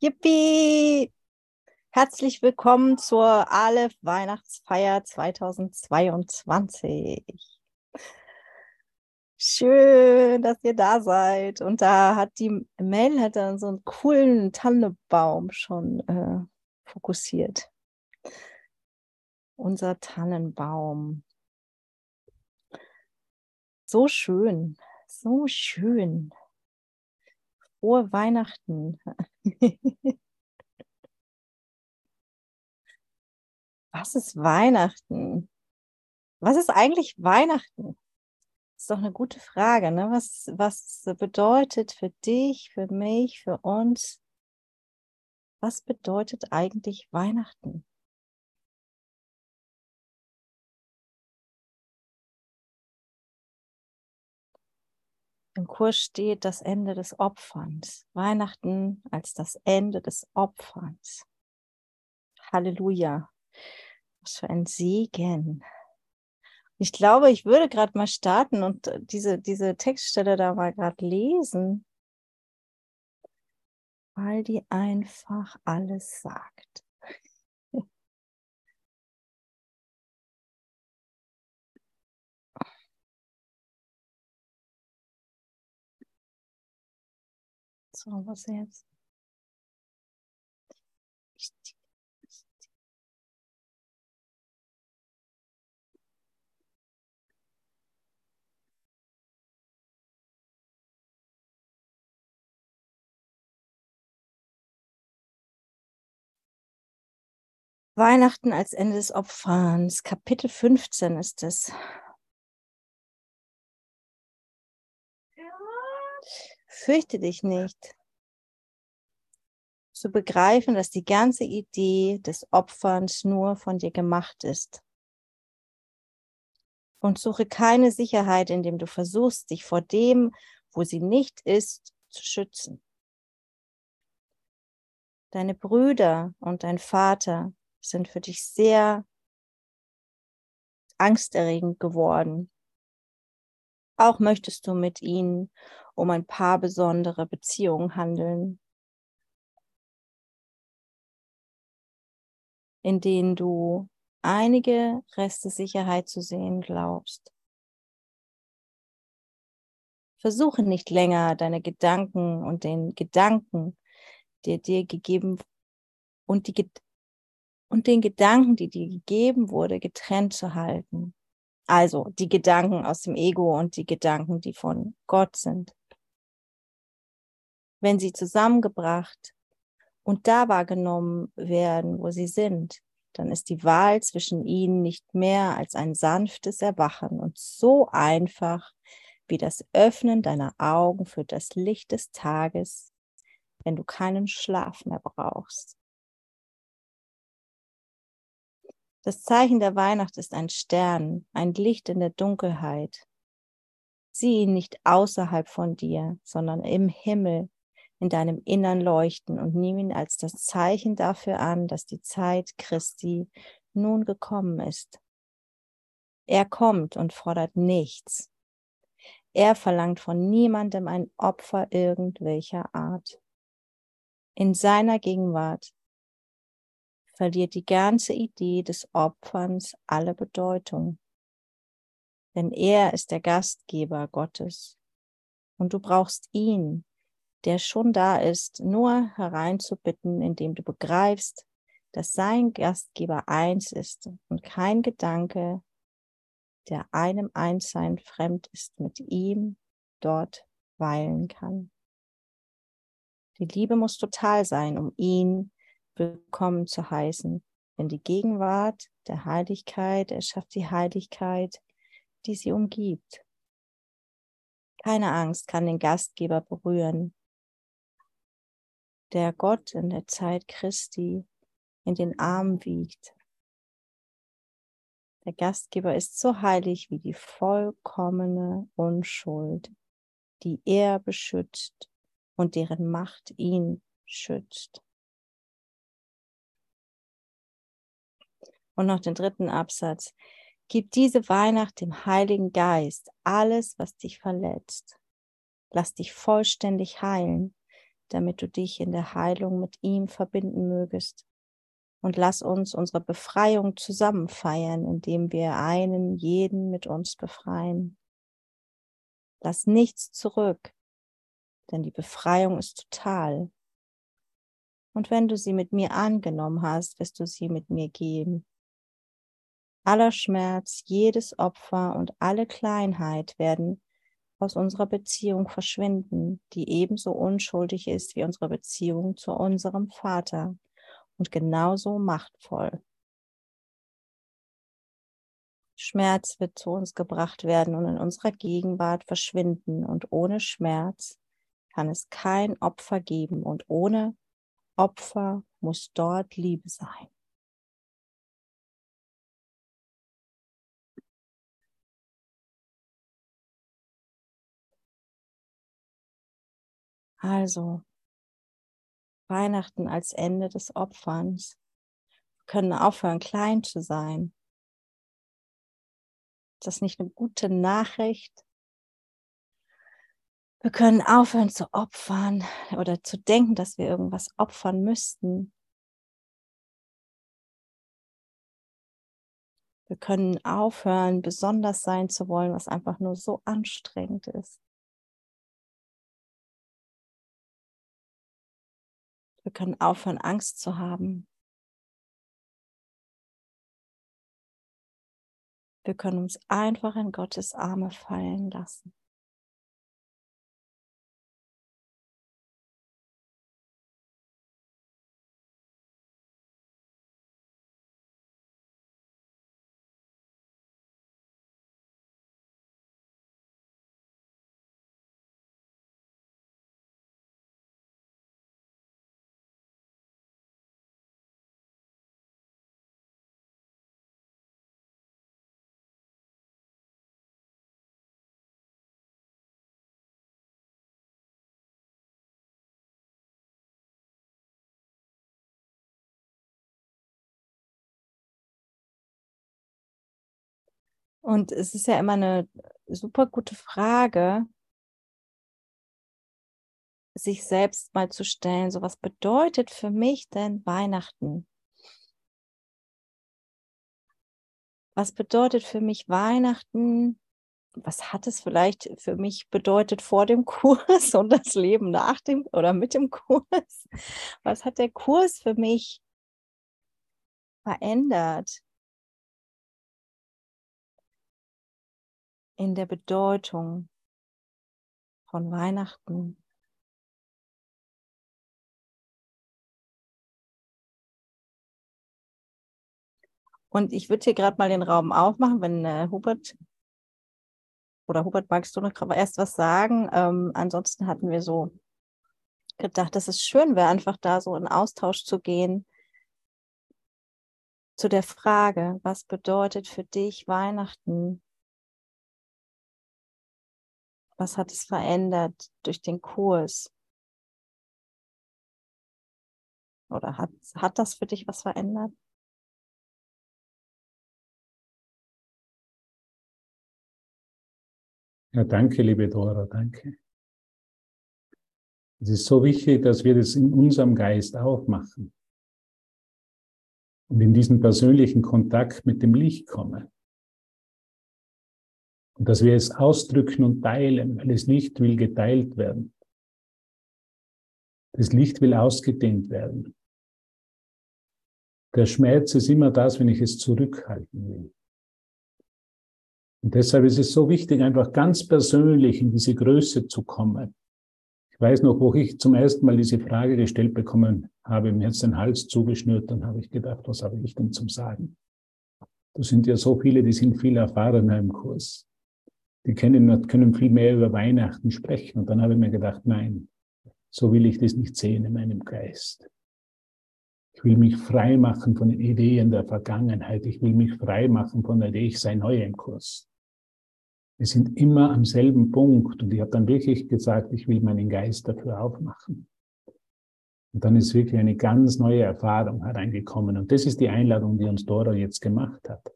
Yippie! Herzlich willkommen zur Aleph Weihnachtsfeier 2022. Schön, dass ihr da seid. Und da hat die Mel hat dann so einen coolen Tannenbaum schon äh, fokussiert. Unser Tannenbaum. So schön, so schön. Frohe Weihnachten. Was ist Weihnachten? Was ist eigentlich Weihnachten? Das ist doch eine gute Frage. Ne? Was, was bedeutet für dich, für mich, für uns? Was bedeutet eigentlich Weihnachten? Im Kurs steht das Ende des Opferns. Weihnachten als das Ende des Opferns. Halleluja. Was für ein Segen. Ich glaube, ich würde gerade mal starten und diese, diese Textstelle da mal gerade lesen, weil die einfach alles sagt. Was jetzt? Weihnachten als Ende des Opferns. Kapitel 15 ist es. Fürchte dich nicht. Zu begreifen, dass die ganze Idee des Opferns nur von dir gemacht ist. Und suche keine Sicherheit, indem du versuchst, dich vor dem, wo sie nicht ist, zu schützen. Deine Brüder und dein Vater sind für dich sehr angsterregend geworden. Auch möchtest du mit ihnen um ein paar besondere Beziehungen handeln, in denen du einige Reste Sicherheit zu sehen glaubst. Versuche nicht länger deine Gedanken und den Gedanken, die dir gegeben und die und den Gedanken, die dir gegeben wurde, getrennt zu halten. Also die Gedanken aus dem Ego und die Gedanken, die von Gott sind. Wenn sie zusammengebracht und da wahrgenommen werden, wo sie sind, dann ist die Wahl zwischen ihnen nicht mehr als ein sanftes Erwachen und so einfach wie das Öffnen deiner Augen für das Licht des Tages, wenn du keinen Schlaf mehr brauchst. Das Zeichen der Weihnacht ist ein Stern, ein Licht in der Dunkelheit. Sieh ihn nicht außerhalb von dir, sondern im Himmel, in deinem Innern leuchten und nimm ihn als das Zeichen dafür an, dass die Zeit Christi nun gekommen ist. Er kommt und fordert nichts. Er verlangt von niemandem ein Opfer irgendwelcher Art. In seiner Gegenwart verliert die ganze Idee des Opferns alle Bedeutung. Denn er ist der Gastgeber Gottes und du brauchst ihn, der schon da ist, nur hereinzubitten, indem du begreifst, dass sein Gastgeber eins ist und kein Gedanke, der einem Einssein fremd ist, mit ihm dort weilen kann. Die Liebe muss total sein, um ihn willkommen zu heißen. Denn die Gegenwart der Heiligkeit erschafft die Heiligkeit, die sie umgibt. Keine Angst kann den Gastgeber berühren, der Gott in der Zeit Christi in den Arm wiegt. Der Gastgeber ist so heilig wie die vollkommene Unschuld, die er beschützt und deren Macht ihn schützt. Und noch den dritten Absatz. Gib diese Weihnacht dem Heiligen Geist alles, was dich verletzt. Lass dich vollständig heilen, damit du dich in der Heilung mit ihm verbinden mögest. Und lass uns unsere Befreiung zusammen feiern, indem wir einen jeden mit uns befreien. Lass nichts zurück, denn die Befreiung ist total. Und wenn du sie mit mir angenommen hast, wirst du sie mit mir geben. Aller Schmerz, jedes Opfer und alle Kleinheit werden aus unserer Beziehung verschwinden, die ebenso unschuldig ist wie unsere Beziehung zu unserem Vater und genauso machtvoll. Schmerz wird zu uns gebracht werden und in unserer Gegenwart verschwinden. Und ohne Schmerz kann es kein Opfer geben. Und ohne Opfer muss dort Liebe sein. Also, Weihnachten als Ende des Opferns. Wir können aufhören, klein zu sein. Das ist nicht eine gute Nachricht. Wir können aufhören zu opfern oder zu denken, dass wir irgendwas opfern müssten. Wir können aufhören, besonders sein zu wollen, was einfach nur so anstrengend ist. Wir können aufhören, Angst zu haben. Wir können uns einfach in Gottes Arme fallen lassen. Und es ist ja immer eine super gute Frage, sich selbst mal zu stellen, so was bedeutet für mich denn Weihnachten? Was bedeutet für mich Weihnachten? Was hat es vielleicht für mich bedeutet vor dem Kurs und das Leben nach dem oder mit dem Kurs? Was hat der Kurs für mich verändert? In der Bedeutung von Weihnachten. Und ich würde hier gerade mal den Raum aufmachen, wenn äh, Hubert oder Hubert, magst du noch erst was sagen? Ähm, ansonsten hatten wir so gedacht, dass es schön wäre, einfach da so in Austausch zu gehen zu der Frage, was bedeutet für dich Weihnachten? Was hat es verändert durch den Kurs? Oder hat, hat das für dich was verändert? Ja, danke, liebe Dora, danke. Es ist so wichtig, dass wir das in unserem Geist aufmachen und in diesen persönlichen Kontakt mit dem Licht kommen. Und dass wir es ausdrücken und teilen, weil das Licht will geteilt werden. Das Licht will ausgedehnt werden. Der Schmerz ist immer das, wenn ich es zurückhalten will. Und deshalb ist es so wichtig, einfach ganz persönlich in diese Größe zu kommen. Ich weiß noch, wo ich zum ersten Mal diese Frage gestellt bekommen habe, mir jetzt den Hals zugeschnürt, dann habe ich gedacht, was habe ich denn zum Sagen? Da sind ja so viele, die sind viel erfahrener im Kurs die können, können viel mehr über Weihnachten sprechen. Und dann habe ich mir gedacht, nein, so will ich das nicht sehen in meinem Geist. Ich will mich frei machen von den Ideen der Vergangenheit. Ich will mich frei machen von der Idee, ich sei neu im Kurs. Wir sind immer am selben Punkt. Und ich habe dann wirklich gesagt, ich will meinen Geist dafür aufmachen. Und dann ist wirklich eine ganz neue Erfahrung hereingekommen. Und das ist die Einladung, die uns Dora jetzt gemacht hat.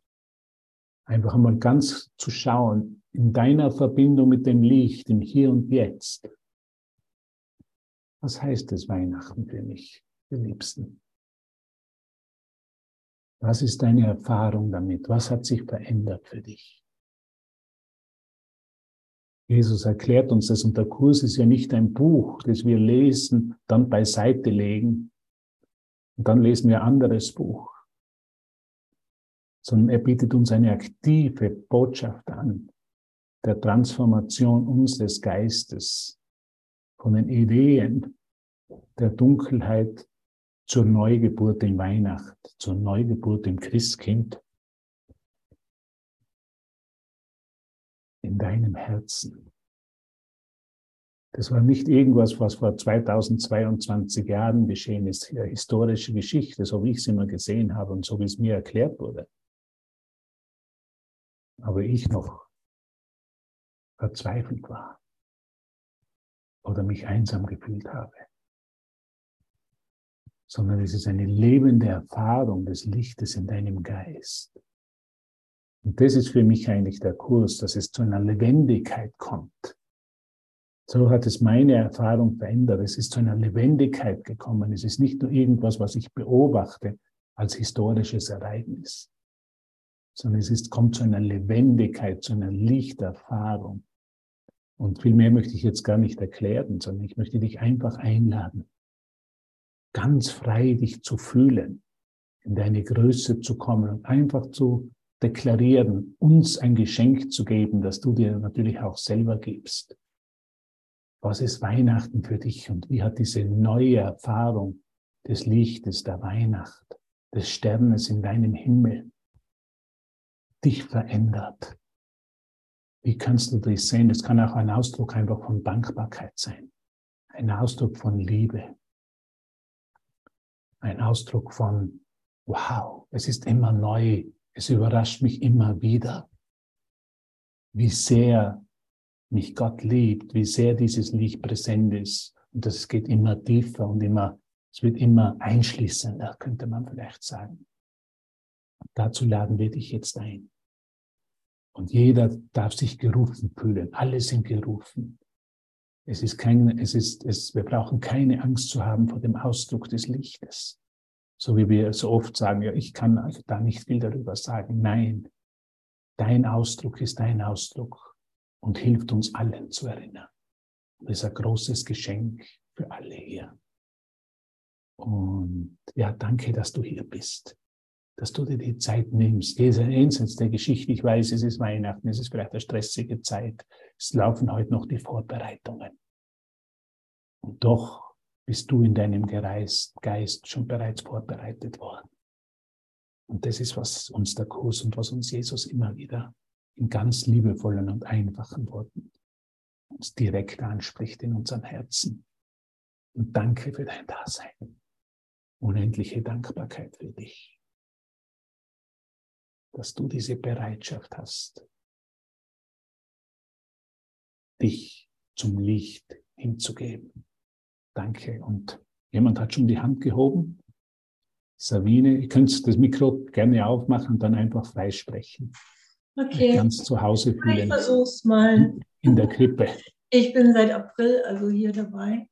Einfach einmal ganz zu schauen, in deiner Verbindung mit dem Licht, im Hier und Jetzt. Was heißt es Weihnachten für mich, ihr Liebsten? Was ist deine Erfahrung damit? Was hat sich verändert für dich? Jesus erklärt uns das und der Kurs ist ja nicht ein Buch, das wir lesen, dann beiseite legen und dann lesen wir ein anderes Buch, sondern er bietet uns eine aktive Botschaft an der Transformation unseres Geistes von den Ideen der Dunkelheit zur Neugeburt in Weihnacht, zur Neugeburt im Christkind in deinem Herzen. Das war nicht irgendwas, was vor 2022 Jahren geschehen ist, historische Geschichte, so wie ich es immer gesehen habe und so wie es mir erklärt wurde. Aber ich noch verzweifelt war oder mich einsam gefühlt habe sondern es ist eine lebende Erfahrung des Lichtes in deinem Geist. Und das ist für mich eigentlich der Kurs, dass es zu einer Lebendigkeit kommt. So hat es meine Erfahrung verändert. Es ist zu einer Lebendigkeit gekommen. Es ist nicht nur irgendwas, was ich beobachte als historisches Ereignis, sondern es ist, kommt zu einer Lebendigkeit, zu einer Lichterfahrung. Und viel mehr möchte ich jetzt gar nicht erklären, sondern ich möchte dich einfach einladen, ganz frei dich zu fühlen, in deine Größe zu kommen und einfach zu deklarieren, uns ein Geschenk zu geben, das du dir natürlich auch selber gibst. Was ist Weihnachten für dich und wie hat diese neue Erfahrung des Lichtes der Weihnacht, des Sternes in deinem Himmel dich verändert? Wie kannst du das sehen? Das kann auch ein Ausdruck einfach von Dankbarkeit sein, ein Ausdruck von Liebe, ein Ausdruck von, wow, es ist immer neu, es überrascht mich immer wieder, wie sehr mich Gott liebt, wie sehr dieses Licht präsent ist. Und das geht immer tiefer und immer, es wird immer einschließender, könnte man vielleicht sagen. Und dazu laden wir dich jetzt ein. Und jeder darf sich gerufen fühlen. Alle sind gerufen. Es ist kein, es ist, es, wir brauchen keine Angst zu haben vor dem Ausdruck des Lichtes. So wie wir so oft sagen, ja, ich kann da nicht viel darüber sagen. Nein, dein Ausdruck ist dein Ausdruck und hilft uns allen zu erinnern. Das ist ein großes Geschenk für alle hier. Und ja, danke, dass du hier bist, dass du dir die Zeit nimmst. Jenseits der Geschichte, ich weiß, es ist Weihnachten, es ist vielleicht eine stressige Zeit. Es laufen heute noch die Vorbereitungen. Und doch bist du in deinem Geist schon bereits vorbereitet worden. Und das ist, was uns der Kurs und was uns Jesus immer wieder in ganz liebevollen und einfachen Worten uns direkt anspricht in unserem Herzen. Und danke für dein Dasein. Unendliche Dankbarkeit für dich, dass du diese Bereitschaft hast, dich zum Licht hinzugeben. Danke. Und jemand hat schon die Hand gehoben. Sabine, ihr könnt das Mikro gerne aufmachen und dann einfach freisprechen. Okay. Ganz zu Hause fühlen. Ich versuch's mal. In der Krippe. Ich bin seit April also hier dabei.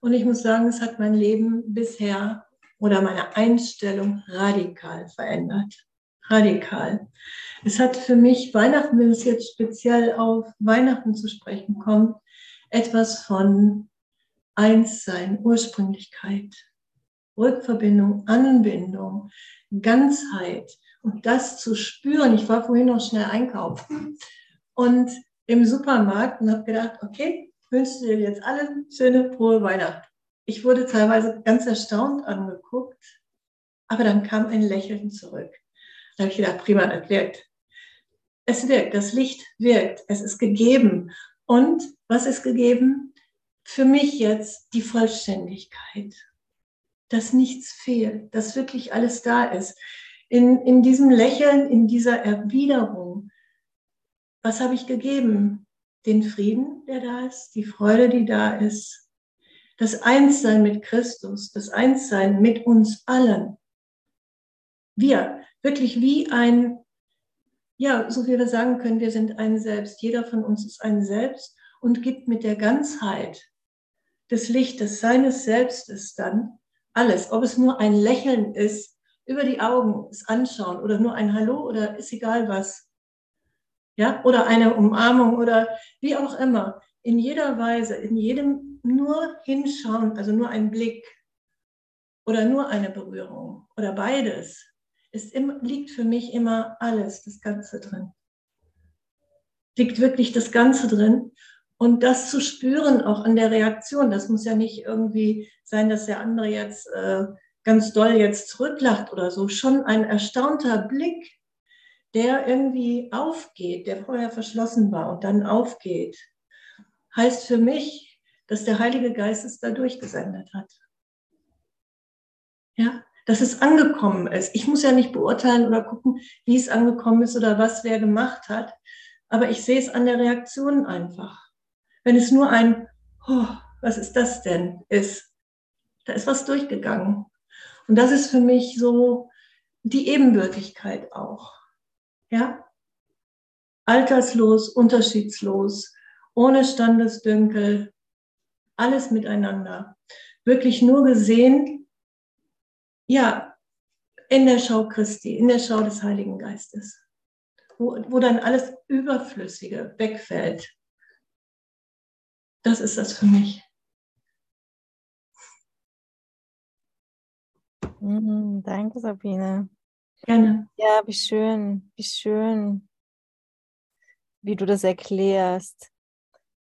Und ich muss sagen, es hat mein Leben bisher oder meine Einstellung radikal verändert. Radikal. Es hat für mich Weihnachten, wenn es jetzt speziell auf Weihnachten zu sprechen kommt, etwas von Einssein, Ursprünglichkeit, Rückverbindung, Anbindung, Ganzheit und das zu spüren. Ich war vorhin noch schnell einkaufen und im Supermarkt und habe gedacht, okay, wünsche dir jetzt alle schöne, frohe Weihnacht. Ich wurde teilweise ganz erstaunt angeguckt, aber dann kam ein Lächeln zurück. Da habe ich gedacht, prima, das wirkt. Es wirkt, das Licht wirkt, es ist gegeben. Und was ist gegeben? für mich jetzt die Vollständigkeit, dass nichts fehlt, dass wirklich alles da ist. In, in diesem Lächeln, in dieser Erwiderung, was habe ich gegeben? Den Frieden, der da ist, die Freude, die da ist, das Einssein mit Christus, das Einssein mit uns allen. Wir, wirklich wie ein, ja, so wie wir sagen können, wir sind ein Selbst. Jeder von uns ist ein Selbst und gibt mit der Ganzheit des Lichtes, seines Selbstes dann alles, ob es nur ein Lächeln ist, über die Augen es anschauen oder nur ein Hallo oder ist egal was. Ja, oder eine Umarmung oder wie auch immer. In jeder Weise, in jedem nur hinschauen, also nur ein Blick oder nur eine Berührung oder beides, ist im, liegt für mich immer alles, das Ganze drin. Liegt wirklich das Ganze drin. Und das zu spüren, auch an der Reaktion, das muss ja nicht irgendwie sein, dass der andere jetzt äh, ganz doll jetzt zurücklacht oder so. Schon ein erstaunter Blick, der irgendwie aufgeht, der vorher verschlossen war und dann aufgeht, heißt für mich, dass der Heilige Geist es da durchgesendet hat. Ja, dass es angekommen ist. Ich muss ja nicht beurteilen oder gucken, wie es angekommen ist oder was wer gemacht hat, aber ich sehe es an der Reaktion einfach. Wenn es nur ein, oh, was ist das denn, ist, da ist was durchgegangen. Und das ist für mich so die Ebenbürtigkeit auch. Ja? Alterslos, unterschiedslos, ohne Standesdünkel, alles miteinander. Wirklich nur gesehen, ja, in der Schau Christi, in der Schau des Heiligen Geistes, wo, wo dann alles Überflüssige wegfällt das ist das für mich. Mhm, danke, Sabine. Gerne. Ja, wie schön, wie schön, wie du das erklärst.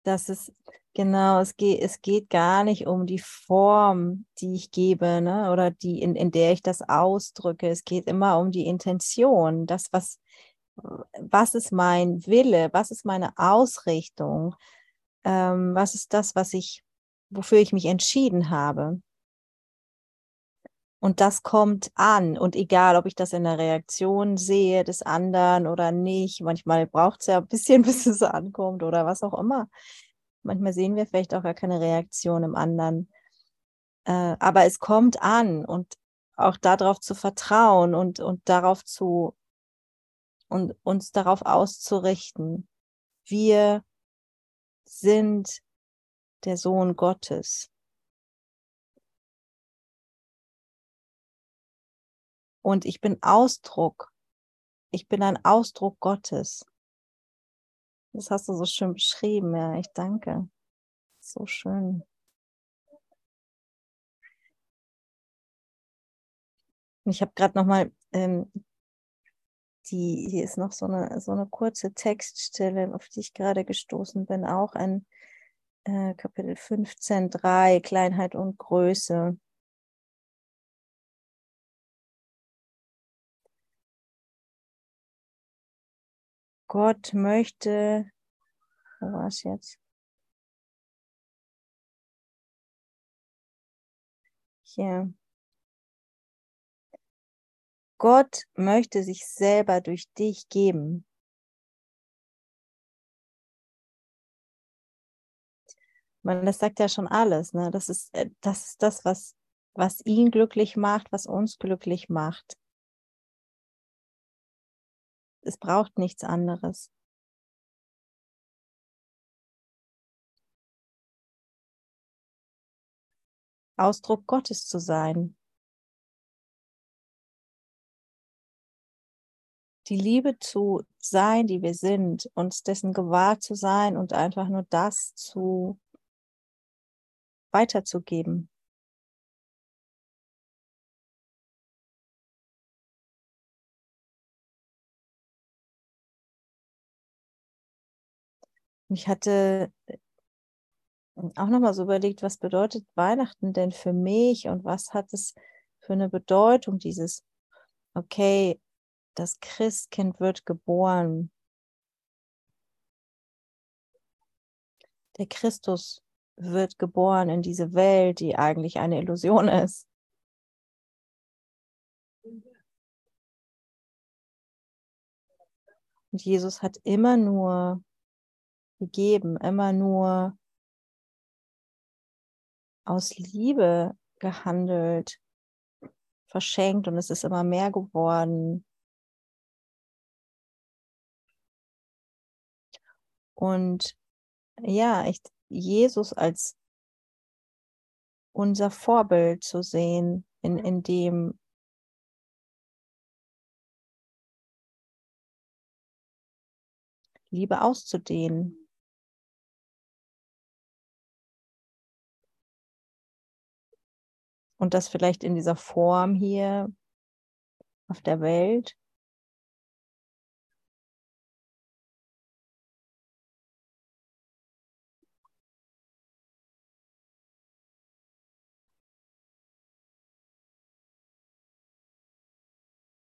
Dass es genau, es geht, es geht gar nicht um die Form, die ich gebe, ne? Oder die, in, in der ich das ausdrücke. Es geht immer um die Intention, das, was, was ist mein Wille, was ist meine Ausrichtung, ähm, was ist das, was ich, wofür ich mich entschieden habe. Und das kommt an. Und egal, ob ich das in der Reaktion sehe des anderen oder nicht, manchmal braucht es ja ein bisschen, bis es ankommt oder was auch immer. Manchmal sehen wir vielleicht auch gar keine Reaktion im anderen. Äh, aber es kommt an und auch darauf zu vertrauen und, und darauf zu und uns darauf auszurichten. Wir sind der Sohn Gottes. Und ich bin Ausdruck. Ich bin ein Ausdruck Gottes. Das hast du so schön beschrieben, ja. Ich danke. So schön. Ich habe gerade noch mal ähm, die, hier ist noch so eine, so eine kurze Textstelle, auf die ich gerade gestoßen bin, auch ein äh, Kapitel 15, 3, Kleinheit und Größe. Gott möchte, wo war es jetzt? Hier. Gott möchte sich selber durch dich geben. Man, das sagt ja schon alles, ne? Das ist, äh, das ist das, was, was ihn glücklich macht, was uns glücklich macht. Es braucht nichts anderes. Ausdruck Gottes zu sein. die Liebe zu sein, die wir sind, uns dessen gewahr zu sein und einfach nur das zu weiterzugeben. Ich hatte auch nochmal so überlegt, was bedeutet Weihnachten denn für mich und was hat es für eine Bedeutung, dieses, okay, das Christkind wird geboren. Der Christus wird geboren in diese Welt, die eigentlich eine Illusion ist. Und Jesus hat immer nur gegeben, immer nur aus Liebe gehandelt, verschenkt und es ist immer mehr geworden. Und ja, ich, Jesus als unser Vorbild zu sehen, in, in dem Liebe auszudehnen. Und das vielleicht in dieser Form hier auf der Welt.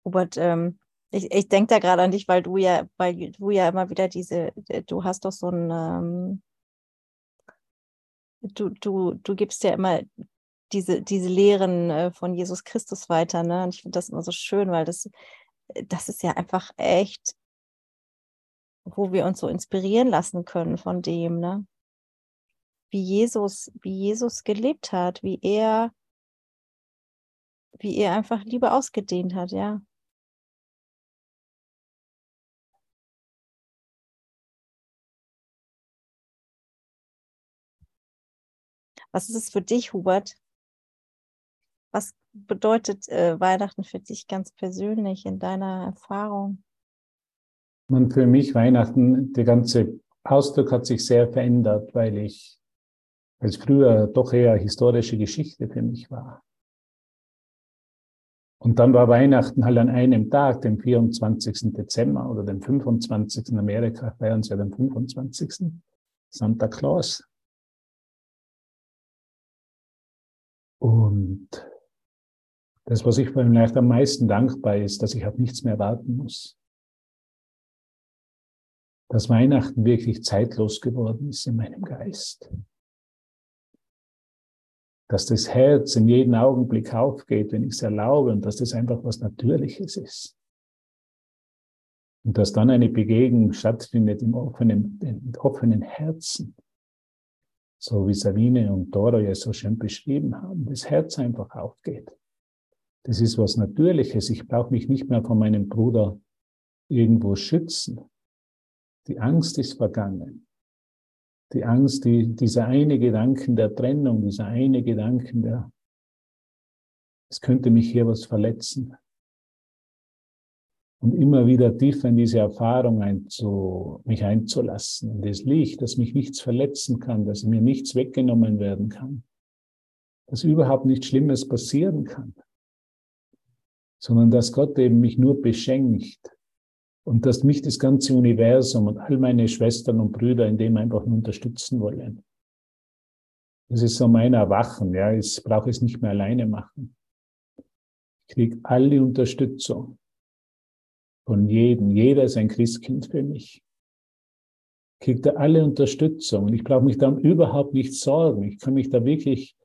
Robert, ähm, ich, ich denke da gerade an dich, weil du ja, weil du ja immer wieder diese, du hast doch so ein, ähm, du, du, du gibst ja immer diese, diese Lehren äh, von Jesus Christus weiter, ne? Und ich finde das immer so schön, weil das, das ist ja einfach echt, wo wir uns so inspirieren lassen können von dem, ne? Wie Jesus, wie Jesus gelebt hat, wie er, wie er einfach Liebe ausgedehnt hat, ja. Was ist es für dich, Hubert? Was bedeutet äh, Weihnachten für dich ganz persönlich in deiner Erfahrung? Und für mich Weihnachten, der ganze Ausdruck hat sich sehr verändert, weil ich, als früher doch eher historische Geschichte für mich war. Und dann war Weihnachten halt an einem Tag, dem 24. Dezember oder dem 25. in Amerika, feiern sie ja den 25. Santa Claus. Und das, was ich vielleicht am meisten dankbar ist, dass ich auf nichts mehr warten muss. Dass Weihnachten wirklich zeitlos geworden ist in meinem Geist. Dass das Herz in jedem Augenblick aufgeht, wenn ich es erlaube und dass das einfach was Natürliches ist. Und dass dann eine Begegnung stattfindet im offenen, im offenen Herzen so wie Sabine und Doro ja so schön beschrieben haben, das Herz einfach aufgeht. Das ist was Natürliches. Ich brauche mich nicht mehr von meinem Bruder irgendwo schützen. Die Angst ist vergangen. Die Angst, die, dieser eine Gedanken der Trennung, dieser eine Gedanken der, es könnte mich hier was verletzen und immer wieder tiefer in diese Erfahrung einzu, mich einzulassen, in das Licht, dass mich nichts verletzen kann, dass mir nichts weggenommen werden kann, dass überhaupt nichts Schlimmes passieren kann, sondern dass Gott eben mich nur beschenkt und dass mich das ganze Universum und all meine Schwestern und Brüder in dem einfach nur unterstützen wollen. Das ist so mein Erwachen, ja, ich brauche es nicht mehr alleine machen. Ich kriege alle Unterstützung von jedem. Jeder ist ein Christkind für mich. Kriegt er alle Unterstützung und ich brauche mich dann überhaupt nicht sorgen. Ich kann mich da wirklich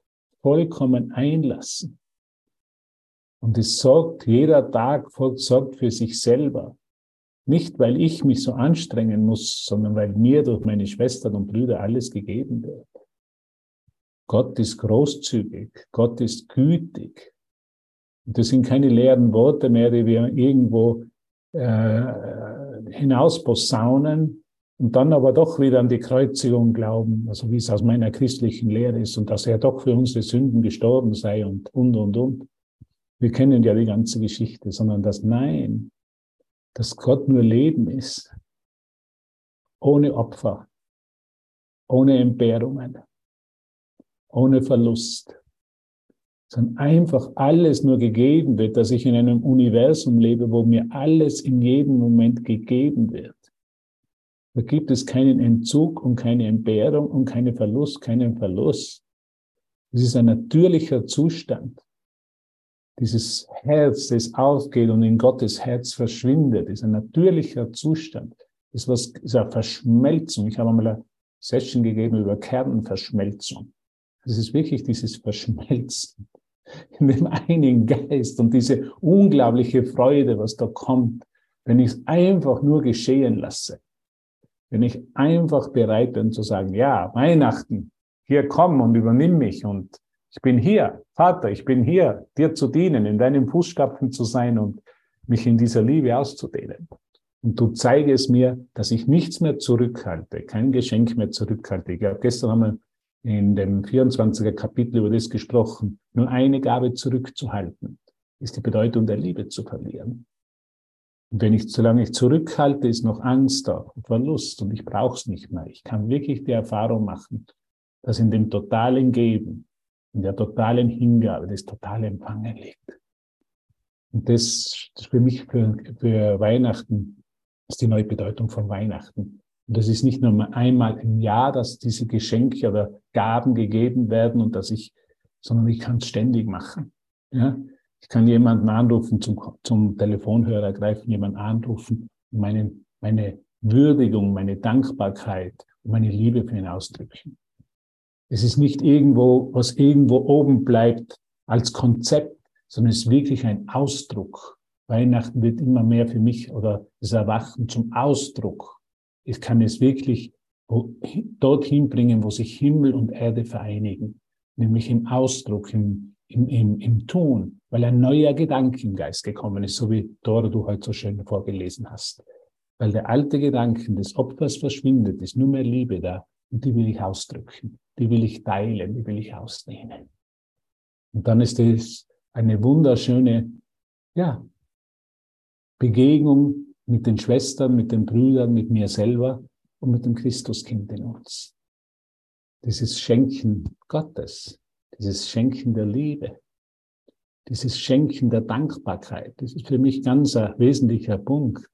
vollkommen einlassen. Und es sorgt, jeder Tag sorgt für sich selber. Nicht, weil ich mich so anstrengen muss, sondern weil mir durch meine Schwestern und Brüder alles gegeben wird. Gott ist großzügig, Gott ist gütig. Und das sind keine leeren Worte mehr, die wir irgendwo äh, hinaus posaunen und dann aber doch wieder an die Kreuzigung glauben, also wie es aus meiner christlichen Lehre ist und dass er doch für unsere Sünden gestorben sei und, und, und, und. Wir kennen ja die ganze Geschichte, sondern das Nein, dass Gott nur Leben ist, ohne Opfer, ohne Entbehrungen, ohne Verlust, sondern einfach alles nur gegeben wird, dass ich in einem Universum lebe, wo mir alles in jedem Moment gegeben wird. Da gibt es keinen Entzug und keine Entbehrung und keinen Verlust, keinen Verlust. Es ist ein natürlicher Zustand. Dieses Herz, das aufgeht und in Gottes Herz verschwindet, ist ein natürlicher Zustand. Das ist was, ist eine Verschmelzung. Ich habe einmal eine Session gegeben über Kernverschmelzung. Das ist wirklich dieses Verschmelzen in dem einen Geist und diese unglaubliche Freude, was da kommt, wenn ich es einfach nur geschehen lasse. Wenn ich einfach bereit bin zu sagen, ja, Weihnachten, hier komm und übernimm mich und ich bin hier, Vater, ich bin hier, dir zu dienen, in deinen Fußstapfen zu sein und mich in dieser Liebe auszudehnen. Und du zeige es mir, dass ich nichts mehr zurückhalte, kein Geschenk mehr zurückhalte. Ich habe gestern haben wir in dem 24er Kapitel über das gesprochen, nur eine Gabe zurückzuhalten, ist die Bedeutung der Liebe zu verlieren. Und wenn ich, solange ich zurückhalte, ist noch Angst da und Verlust und ich brauche es nicht mehr. Ich kann wirklich die Erfahrung machen, dass in dem totalen Geben, in der totalen Hingabe, das totale Empfangen liegt. Und das ist für mich, für, für Weihnachten, ist die neue Bedeutung von Weihnachten. Und das ist nicht nur einmal im Jahr, dass diese Geschenke oder Gaben gegeben werden und dass ich, sondern ich kann es ständig machen. Ja? Ich kann jemanden anrufen, zum, zum Telefonhörer greifen, jemanden anrufen meine, meine Würdigung, meine Dankbarkeit und meine Liebe für ihn ausdrücken. Es ist nicht irgendwo, was irgendwo oben bleibt als Konzept, sondern es ist wirklich ein Ausdruck. Weihnachten wird immer mehr für mich oder das Erwachen zum Ausdruck. Ich kann es wirklich dorthin bringen, wo sich Himmel und Erde vereinigen, nämlich im Ausdruck, im, im, im, im Tun, weil ein neuer Gedanke im Geist gekommen ist, so wie Dora du heute so schön vorgelesen hast. Weil der alte Gedanke des Opfers verschwindet, ist nur mehr Liebe da und die will ich ausdrücken, die will ich teilen, die will ich ausnehmen. Und dann ist es eine wunderschöne, ja, Begegnung mit den Schwestern, mit den Brüdern, mit mir selber und mit dem Christuskind in uns. Dieses Schenken Gottes, dieses Schenken der Liebe, dieses Schenken der Dankbarkeit, das ist für mich ganz ein wesentlicher Punkt.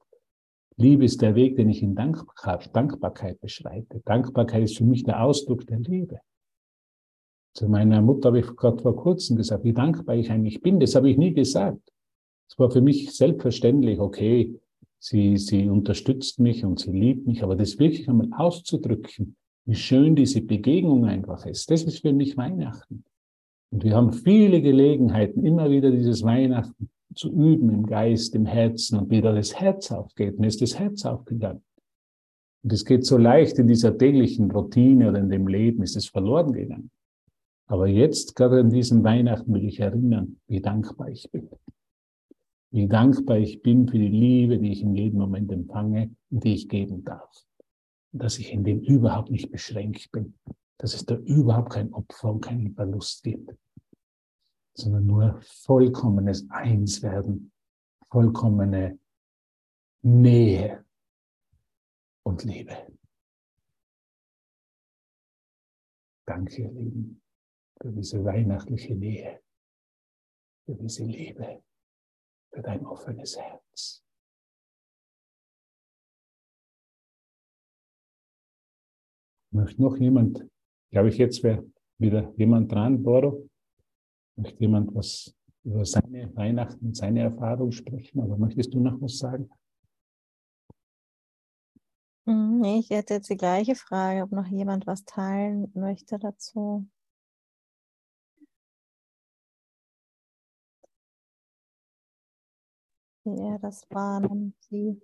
Liebe ist der Weg, den ich in Dankbarkeit beschreite. Dankbarkeit ist für mich der Ausdruck der Liebe. Zu meiner Mutter habe ich gerade vor kurzem gesagt, wie dankbar ich eigentlich bin. Das habe ich nie gesagt. Es war für mich selbstverständlich, okay, sie, sie unterstützt mich und sie liebt mich, aber das wirklich einmal auszudrücken, wie schön diese Begegnung einfach ist, das ist für mich Weihnachten. Und wir haben viele Gelegenheiten, immer wieder dieses Weihnachten zu üben im Geist, im Herzen und wieder das Herz aufgeht. Mir ist das Herz aufgegangen. Und es geht so leicht in dieser täglichen Routine oder in dem Leben, ist es verloren gegangen. Aber jetzt, gerade an diesem Weihnachten, will ich erinnern, wie dankbar ich bin. Wie dankbar ich bin für die Liebe, die ich in jedem Moment empfange und die ich geben darf. Dass ich in dem überhaupt nicht beschränkt bin. Dass es da überhaupt kein Opfer und keinen Verlust gibt. Sondern nur vollkommenes Einswerden, vollkommene Nähe und Liebe. Danke, ihr Lieben für diese weihnachtliche Nähe, für diese Liebe, für dein offenes Herz. Möchte noch jemand, glaube ich, jetzt wäre wieder jemand dran, Boro? Möchte jemand was über seine Weihnachten, seine Erfahrung sprechen? Aber möchtest du noch was sagen? Hm, ich hätte jetzt die gleiche Frage, ob noch jemand was teilen möchte dazu. er das wahrnimmt, sie.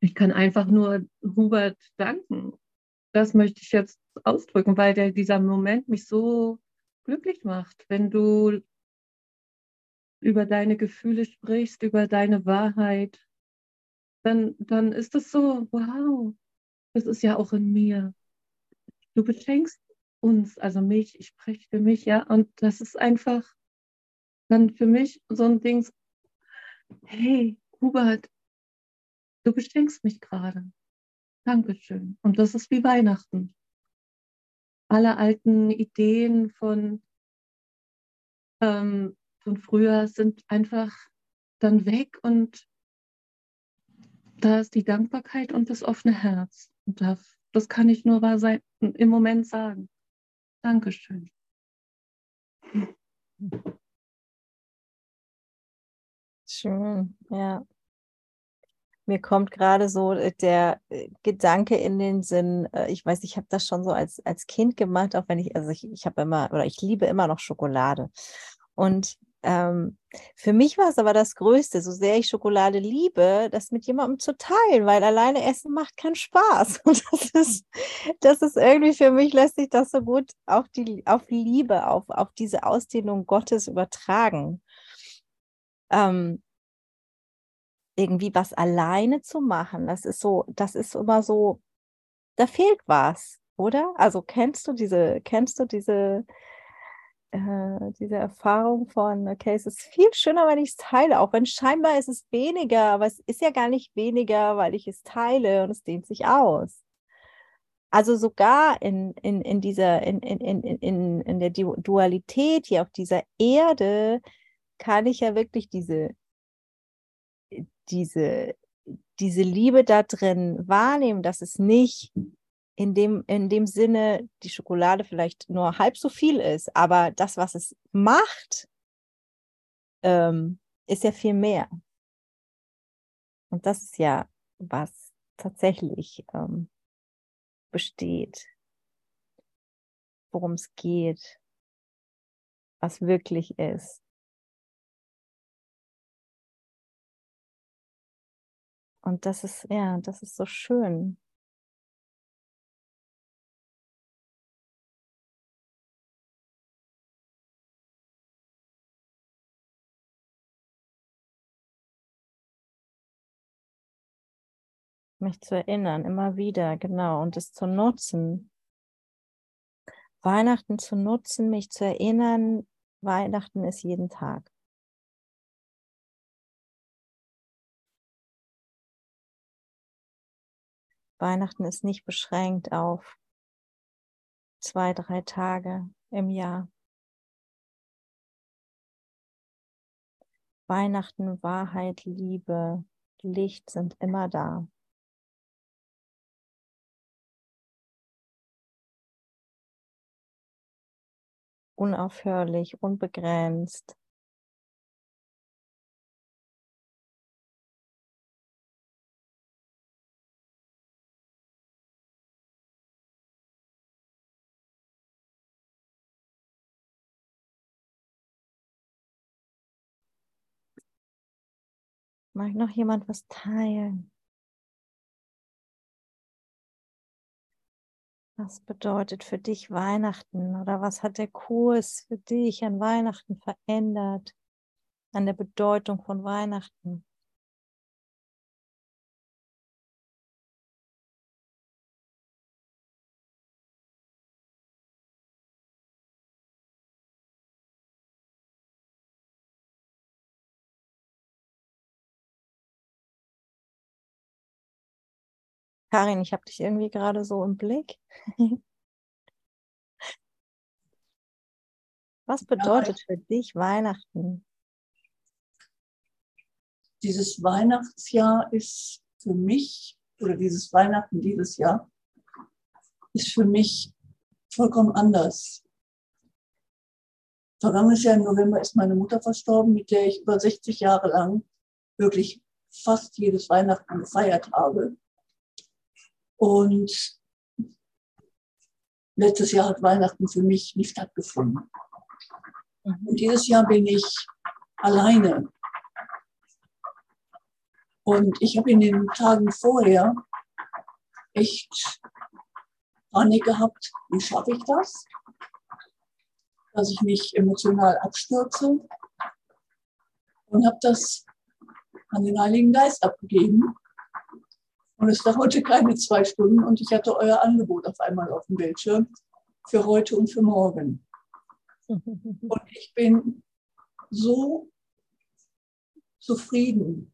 Ich kann einfach nur Hubert danken. Das möchte ich jetzt ausdrücken, weil der, dieser Moment mich so glücklich macht, wenn du über deine Gefühle sprichst, über deine Wahrheit, dann, dann ist es so, wow, das ist ja auch in mir. Du beschenkst uns, also mich, ich spreche für mich, ja, und das ist einfach dann für mich so ein Ding, hey, Hubert, du beschenkst mich gerade. Dankeschön. Und das ist wie Weihnachten. Alle alten Ideen von, ähm, von früher sind einfach dann weg und da ist die Dankbarkeit und das offene Herz. Und das, das kann ich nur im Moment sagen. Dankeschön. Schön, ja. Mir kommt gerade so äh, der äh, Gedanke in den Sinn, äh, ich weiß, ich habe das schon so als, als Kind gemacht, auch wenn ich, also ich, ich habe immer, oder ich liebe immer noch Schokolade. Und ähm, für mich war es aber das Größte, so sehr ich Schokolade liebe, das mit jemandem zu teilen, weil alleine Essen macht keinen Spaß. Und das ist, das ist irgendwie für mich, lässt sich das so gut auf die, auf Liebe, auf, auf diese Ausdehnung Gottes übertragen ähm, irgendwie was alleine zu machen, das ist so, das ist immer so, da fehlt was, oder? Also kennst du diese, kennst du diese, äh, diese Erfahrung von, okay, es ist viel schöner, wenn ich es teile, auch wenn scheinbar ist es weniger, aber es ist ja gar nicht weniger, weil ich es teile und es dehnt sich aus. Also sogar in, in, in dieser, in, in, in, in der Dualität hier auf dieser Erde kann ich ja wirklich diese, diese, diese Liebe da drin wahrnehmen, dass es nicht in dem, in dem Sinne die Schokolade vielleicht nur halb so viel ist, aber das, was es macht, ähm, ist ja viel mehr. Und das ist ja, was tatsächlich ähm, besteht, worum es geht, was wirklich ist. Und das ist, ja, das ist so schön. mich zu erinnern, immer wieder, genau, und es zu nutzen. Weihnachten zu nutzen, mich zu erinnern, Weihnachten ist jeden Tag. Weihnachten ist nicht beschränkt auf zwei, drei Tage im Jahr. Weihnachten, Wahrheit, Liebe, Licht sind immer da. Unaufhörlich, unbegrenzt. Mag noch jemand was teilen? Was bedeutet für dich Weihnachten oder was hat der Kurs für dich an Weihnachten verändert, an der Bedeutung von Weihnachten? Karin, ich habe dich irgendwie gerade so im Blick. Was bedeutet für dich Weihnachten? Dieses Weihnachtsjahr ist für mich, oder dieses Weihnachten dieses Jahr, ist für mich vollkommen anders. Vergangenes Jahr im November ist meine Mutter verstorben, mit der ich über 60 Jahre lang wirklich fast jedes Weihnachten gefeiert habe. Und letztes Jahr hat Weihnachten für mich nicht stattgefunden. Mhm. Und dieses Jahr bin ich alleine. Und ich habe in den Tagen vorher echt Panik gehabt, wie schaffe ich das? Dass ich mich emotional abstürze. Und habe das an den Heiligen Geist abgegeben. Und es dauerte keine zwei Stunden und ich hatte euer Angebot auf einmal auf dem Bildschirm für heute und für morgen. Und ich bin so zufrieden,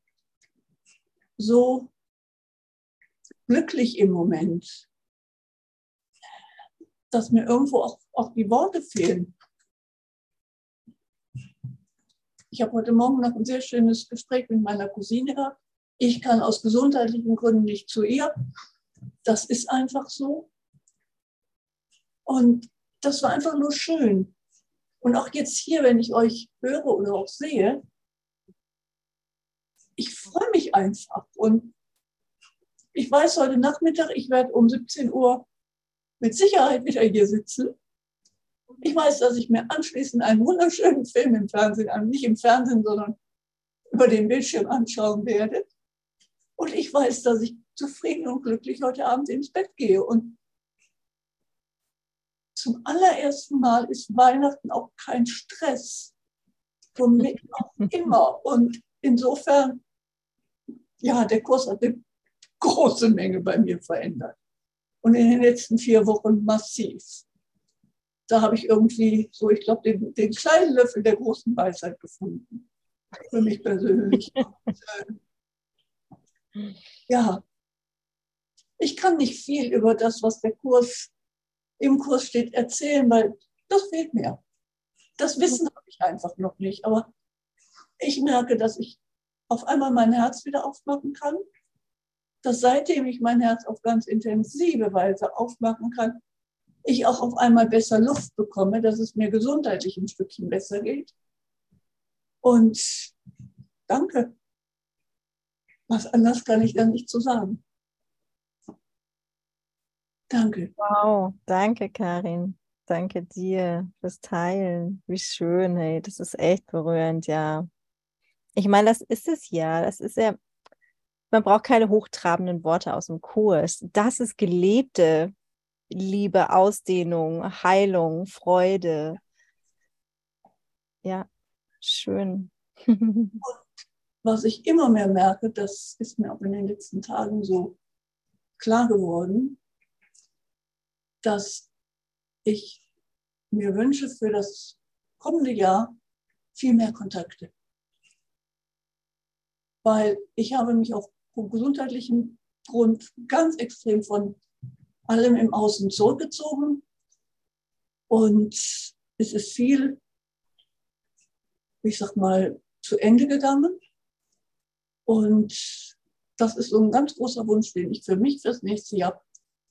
so glücklich im Moment, dass mir irgendwo auch, auch die Worte fehlen. Ich habe heute Morgen noch ein sehr schönes Gespräch mit meiner Cousine gehabt ich kann aus gesundheitlichen Gründen nicht zu ihr. Das ist einfach so. Und das war einfach nur schön. Und auch jetzt hier, wenn ich euch höre oder auch sehe, ich freue mich einfach. Und ich weiß heute Nachmittag, ich werde um 17 Uhr mit Sicherheit wieder hier sitzen. Ich weiß, dass ich mir anschließend einen wunderschönen Film im Fernsehen, nicht im Fernsehen, sondern über den Bildschirm anschauen werde. Und ich weiß, dass ich zufrieden und glücklich heute Abend ins Bett gehe. Und zum allerersten Mal ist Weihnachten auch kein Stress. Mich auch immer. Und insofern, ja, der Kurs hat eine große Menge bei mir verändert. und in den letzten vier Wochen massiv. Da habe ich irgendwie so, ich glaube, den, den kleinen Löffel der großen Weisheit gefunden. Für mich persönlich. ja, ich kann nicht viel über das, was der Kurs im Kurs steht, erzählen, weil das fehlt mir. Das Wissen habe ich einfach noch nicht. Aber ich merke, dass ich auf einmal mein Herz wieder aufmachen kann. Dass seitdem ich mein Herz auf ganz intensive Weise aufmachen kann, ich auch auf einmal besser Luft bekomme, dass es mir gesundheitlich ein Stückchen besser geht. Und danke. Was anders kann ich da nicht zu sagen. Danke. Wow, danke, Karin. Danke dir fürs Teilen. Wie schön, hey, das ist echt berührend, ja. Ich meine, das ist es ja. Das ist ja, man braucht keine hochtrabenden Worte aus dem Kurs. Das ist gelebte Liebe, Ausdehnung, Heilung, Freude. Ja, schön. Was ich immer mehr merke, das ist mir auch in den letzten Tagen so klar geworden, dass ich mir wünsche für das kommende Jahr viel mehr Kontakte. Weil ich habe mich auf gesundheitlichen Grund ganz extrem von allem im Außen zurückgezogen. Und es ist viel, ich sag mal, zu Ende gegangen. Und das ist so ein ganz großer Wunsch, den ich für mich fürs nächste Jahr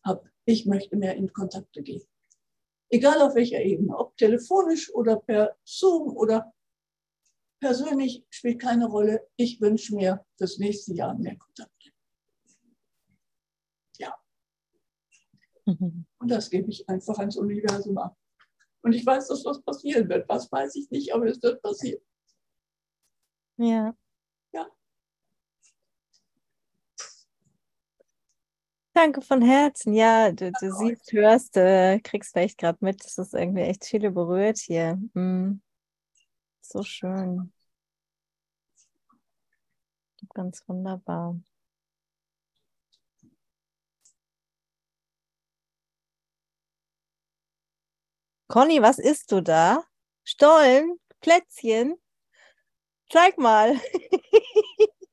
habe ich möchte mehr in Kontakte gehen. Egal auf welcher Ebene, ob telefonisch oder per Zoom oder persönlich, spielt keine Rolle. Ich wünsche mir fürs nächste Jahr mehr Kontakte. Ja. Und das gebe ich einfach ans Universum ab. Und ich weiß, dass was passieren wird. Was weiß ich nicht, aber es wird passieren. Ja. Danke von Herzen. Ja, du, du siehst, hörst, äh, kriegst vielleicht gerade mit, dass es irgendwie echt viele berührt hier. Mm. So schön. Ganz wunderbar. Conny, was isst du da? Stollen? Plätzchen? Zeig mal.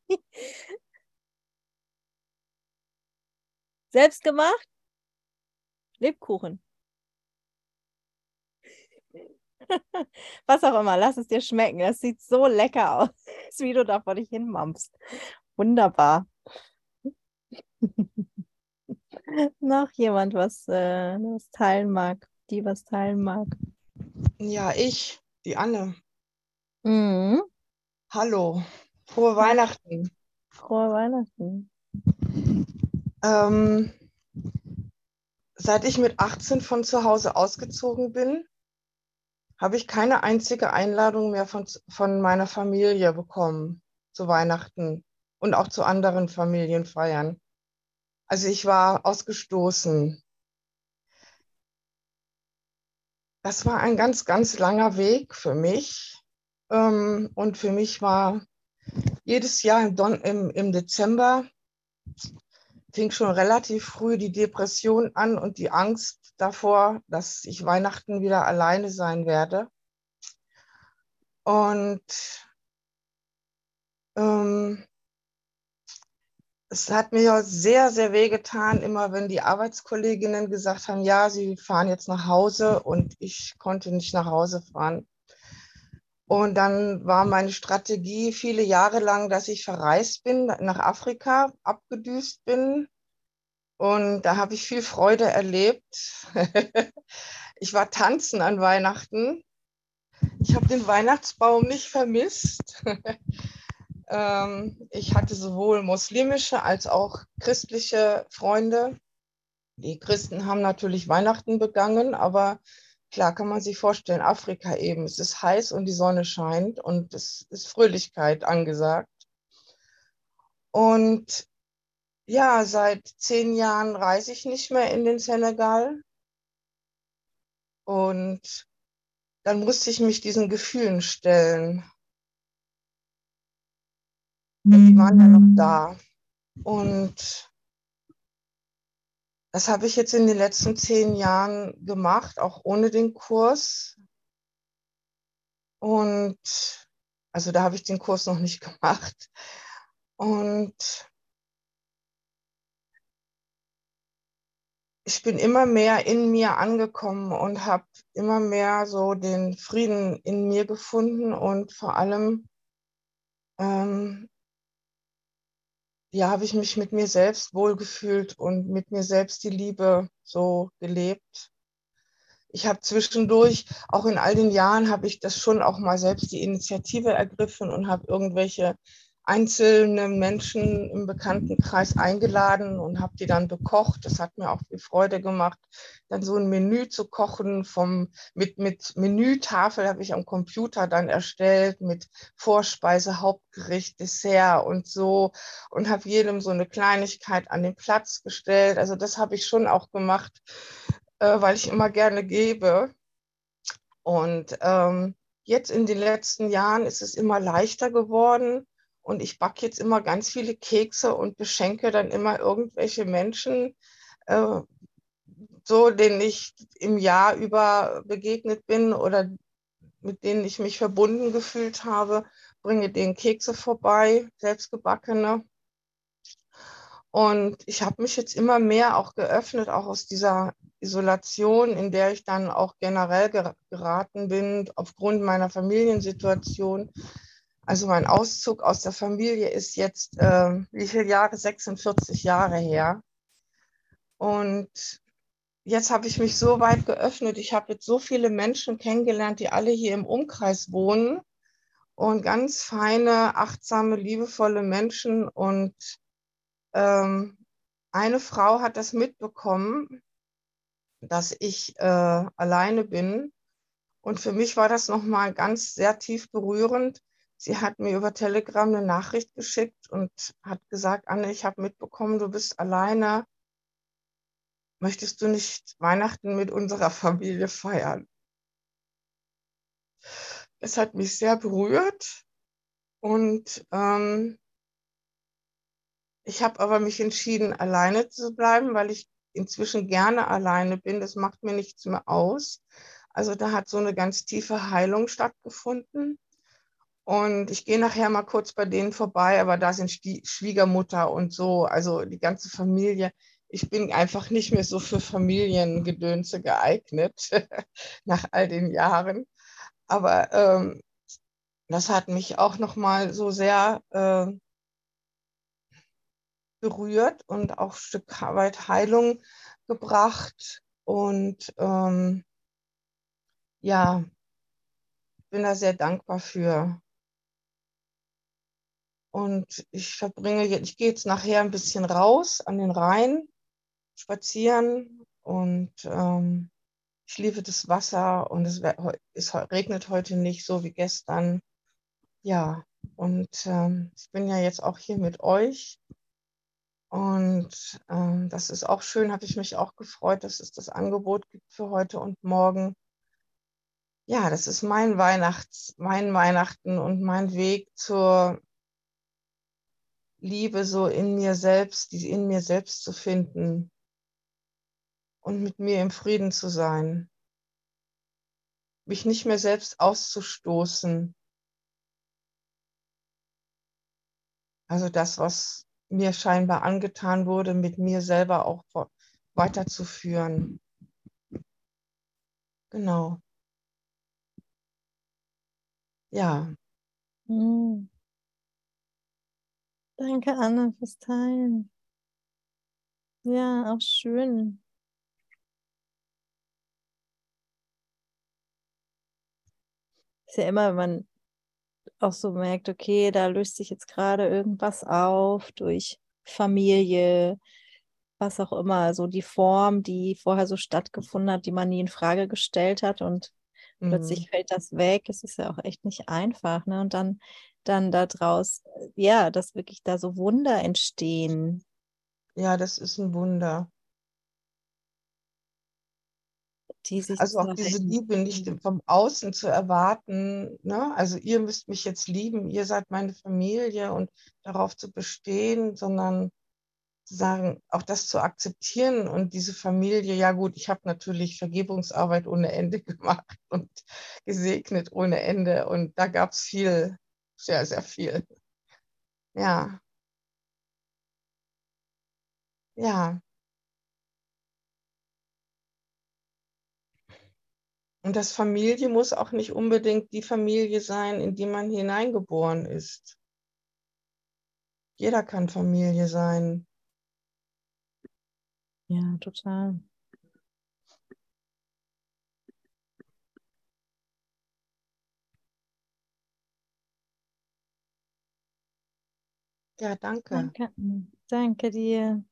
Selbst gemacht? Lebkuchen. Was auch immer, lass es dir schmecken. Das sieht so lecker aus, wie du da vor dich hinmampst. Wunderbar. Noch jemand, was, äh, was teilen mag, die was teilen mag. Ja, ich, die Anne. Mhm. Hallo, frohe Weihnachten. Frohe Weihnachten. Ähm, seit ich mit 18 von zu Hause ausgezogen bin, habe ich keine einzige Einladung mehr von, von meiner Familie bekommen zu Weihnachten und auch zu anderen Familienfeiern. Also ich war ausgestoßen. Das war ein ganz, ganz langer Weg für mich. Ähm, und für mich war jedes Jahr im, Don im, im Dezember fing schon relativ früh die Depression an und die Angst davor, dass ich Weihnachten wieder alleine sein werde. Und ähm, es hat mir sehr, sehr weh getan, immer wenn die Arbeitskolleginnen gesagt haben, ja, sie fahren jetzt nach Hause und ich konnte nicht nach Hause fahren. Und dann war meine Strategie viele Jahre lang, dass ich verreist bin, nach Afrika abgedüst bin. Und da habe ich viel Freude erlebt. ich war tanzen an Weihnachten. Ich habe den Weihnachtsbaum nicht vermisst. Ähm, ich hatte sowohl muslimische als auch christliche Freunde. Die Christen haben natürlich Weihnachten begangen, aber klar kann man sich vorstellen, Afrika eben, es ist heiß und die Sonne scheint und es ist Fröhlichkeit angesagt. Und ja, seit zehn Jahren reise ich nicht mehr in den Senegal. Und dann musste ich mich diesen Gefühlen stellen. Und die waren ja noch da. Und Das habe ich jetzt in den letzten zehn Jahren gemacht, auch ohne den Kurs. Und also da habe ich den Kurs noch nicht gemacht. Und ich bin immer mehr in mir angekommen und habe immer mehr so den Frieden in mir gefunden und vor allem ähm, ja, habe ich mich mit mir selbst wohlgefühlt und mit mir selbst die Liebe so gelebt. Ich habe zwischendurch, auch in all den Jahren, habe ich das schon auch mal selbst die Initiative ergriffen und habe irgendwelche einzelne Menschen im Bekanntenkreis eingeladen und habe die dann bekocht. Das hat mir auch viel Freude gemacht, dann so ein Menü zu kochen vom mit mit Menütafel habe ich am Computer dann erstellt mit Vorspeise, Hauptgericht, Dessert und so und habe jedem so eine Kleinigkeit an den Platz gestellt. Also das habe ich schon auch gemacht, äh, weil ich immer gerne gebe. Und ähm, jetzt in den letzten Jahren ist es immer leichter geworden und ich backe jetzt immer ganz viele Kekse und beschenke dann immer irgendwelche Menschen, äh, so denen ich im Jahr über begegnet bin oder mit denen ich mich verbunden gefühlt habe, bringe denen Kekse vorbei, selbstgebackene. Und ich habe mich jetzt immer mehr auch geöffnet, auch aus dieser Isolation, in der ich dann auch generell geraten bin, aufgrund meiner Familiensituation, also mein Auszug aus der Familie ist jetzt, äh, wie viele Jahre? 46 Jahre her. Und jetzt habe ich mich so weit geöffnet. Ich habe jetzt so viele Menschen kennengelernt, die alle hier im Umkreis wohnen und ganz feine, achtsame, liebevolle Menschen. Und ähm, eine Frau hat das mitbekommen, dass ich äh, alleine bin. Und für mich war das nochmal ganz sehr tief berührend, sie hat mir über Telegram eine Nachricht geschickt und hat gesagt, Anne, ich habe mitbekommen, du bist alleine. Möchtest du nicht Weihnachten mit unserer Familie feiern? Es hat mich sehr berührt und ähm, ich habe aber mich entschieden, alleine zu bleiben, weil ich inzwischen gerne alleine bin. Das macht mir nichts mehr aus. Also da hat so eine ganz tiefe Heilung stattgefunden. Und ich gehe nachher mal kurz bei denen vorbei, aber da sind die Schwiegermutter und so, also die ganze Familie. Ich bin einfach nicht mehr so für Familiengedönse geeignet nach all den Jahren. Aber ähm, das hat mich auch noch mal so sehr äh, berührt und auch ein Stück weit Heilung gebracht. Und ähm, ja, bin da sehr dankbar für. Und ich verbringe jetzt, ich gehe jetzt nachher ein bisschen raus an den Rhein, spazieren und ähm, ich liebe das Wasser und es, es, regnet heute nicht so wie gestern. Ja, und ähm, ich bin ja jetzt auch hier mit euch. Und ähm, das ist auch schön, habe ich mich auch gefreut, dass es das Angebot gibt für heute und morgen. Ja, das ist mein Weihnachts, mein Weihnachten und mein Weg zur Liebe so in mir selbst, die in mir selbst zu finden und mit mir im Frieden zu sein. Mich nicht mehr selbst auszustoßen. Also das, was mir scheinbar angetan wurde, mit mir selber auch weiterzuführen. Genau. Ja. Mhm. Danke, Anna, fürs Teilen. Ja, auch schön. Ist ja immer, wenn man auch so merkt, okay, da löst sich jetzt gerade irgendwas auf durch Familie, was auch immer, so die Form, die vorher so stattgefunden hat, die man nie in Frage gestellt hat und mhm. plötzlich fällt das weg. Es ist ja auch echt nicht einfach, ne? Und dann dann daraus, ja, dass wirklich da so Wunder entstehen. Ja, das ist ein Wunder. also auch diese Liebe nicht vom Außen zu erwarten. Ne? Also ihr müsst mich jetzt lieben, ihr seid meine Familie und darauf zu bestehen, sondern sagen, auch das zu akzeptieren und diese Familie, ja gut, ich habe natürlich Vergebungsarbeit ohne Ende gemacht und gesegnet ohne Ende und da gab es viel, sehr, sehr viel. Ja. Ja. Und das Familie muss auch nicht unbedingt die Familie sein, in die man hineingeboren ist. Jeder kann Familie sein. Ja, total. Ja, danke. Danke, danke dir.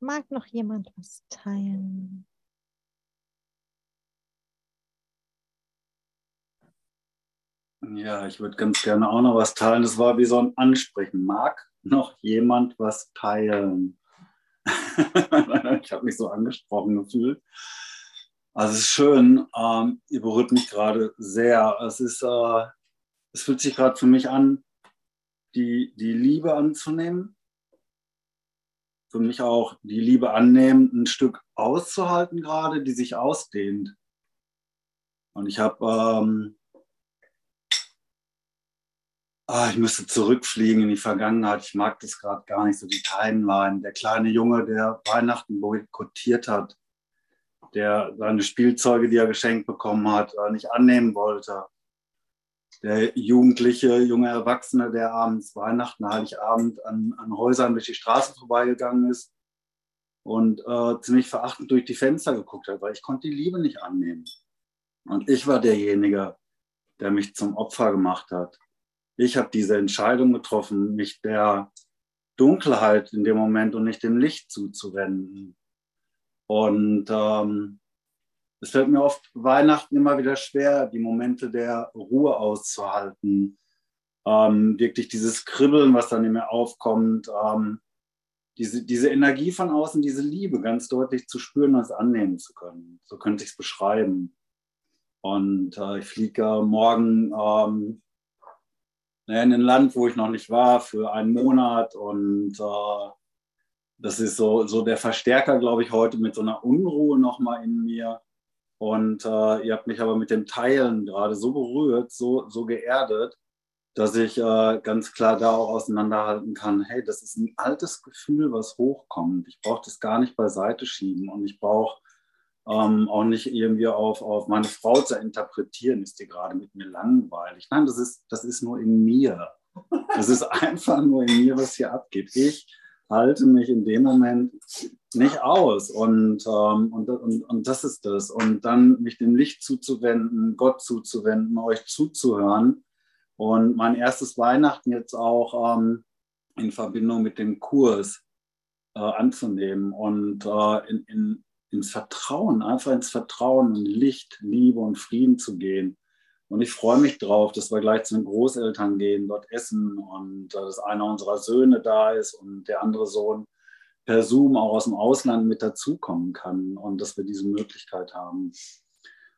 Mag noch jemand was teilen? Ja, ich würde ganz gerne auch noch was teilen. Das war wie so ein Ansprechen. Mag noch jemand was teilen? ich habe mich so angesprochen gefühlt. Also es ist schön, ähm, ihr berührt mich gerade sehr. Es ist, äh, es fühlt sich gerade für mich an, die, die Liebe anzunehmen. Für mich auch die Liebe annehmen, ein Stück auszuhalten gerade, die sich ausdehnt. Und ich habe ähm, ah, ich müsste zurückfliegen in die Vergangenheit. Ich mag das gerade gar nicht so, die Timeline. Der kleine Junge, der Weihnachten boykottiert hat, der seine Spielzeuge, die er geschenkt bekommen hat, äh, nicht annehmen wollte. Der jugendliche, junge Erwachsene, der abends Weihnachten, Heiligabend an, an Häusern durch die Straße vorbeigegangen ist und äh, ziemlich verachtend durch die Fenster geguckt hat, weil ich konnte die Liebe nicht annehmen. Und ich war derjenige, der mich zum Opfer gemacht hat ich habe diese Entscheidung getroffen, mich der Dunkelheit in dem Moment und nicht dem Licht zuzuwenden. Und ähm, es fällt mir oft Weihnachten immer wieder schwer, die Momente der Ruhe auszuhalten. Ähm, wirklich dieses Kribbeln, was dann in mir aufkommt, ähm, diese, diese Energie von außen, diese Liebe ganz deutlich zu spüren und es annehmen zu können. So könnte ich es beschreiben. Und äh, ich fliege morgen ähm, Ne, in ein Land, wo ich noch nicht war, für einen Monat. Und äh, das ist so, so der Verstärker, glaube ich, heute mit so einer Unruhe nochmal in mir. Und äh, ihr habt mich aber mit dem Teilen gerade so berührt, so, so geerdet, dass ich äh, ganz klar da auch auseinanderhalten kann, hey, das ist ein altes Gefühl, was hochkommt. Ich brauche das gar nicht beiseite schieben und ich brauche ähm, auch nicht irgendwie auf, auf meine Frau zu interpretieren, ist die gerade mit mir langweilig. Nein, das ist, das ist nur in mir. Das ist einfach nur in mir, was hier abgeht. Ich halte mich in dem Moment nicht aus. Und, ähm, und, und, und das ist das. Und dann mich dem Licht zuzuwenden, Gott zuzuwenden, euch zuzuhören. Und mein erstes Weihnachten jetzt auch ähm, in Verbindung mit dem Kurs äh, anzunehmen und äh, in, in, ins Vertrauen, einfach ins Vertrauen und Licht, Liebe und Frieden zu gehen. Und ich freue mich drauf, dass wir gleich zu den Großeltern gehen, dort essen und äh, dass einer unserer Söhne da ist und der andere Sohn per Zoom auch aus dem Ausland mit dazukommen kann und dass wir diese Möglichkeit haben.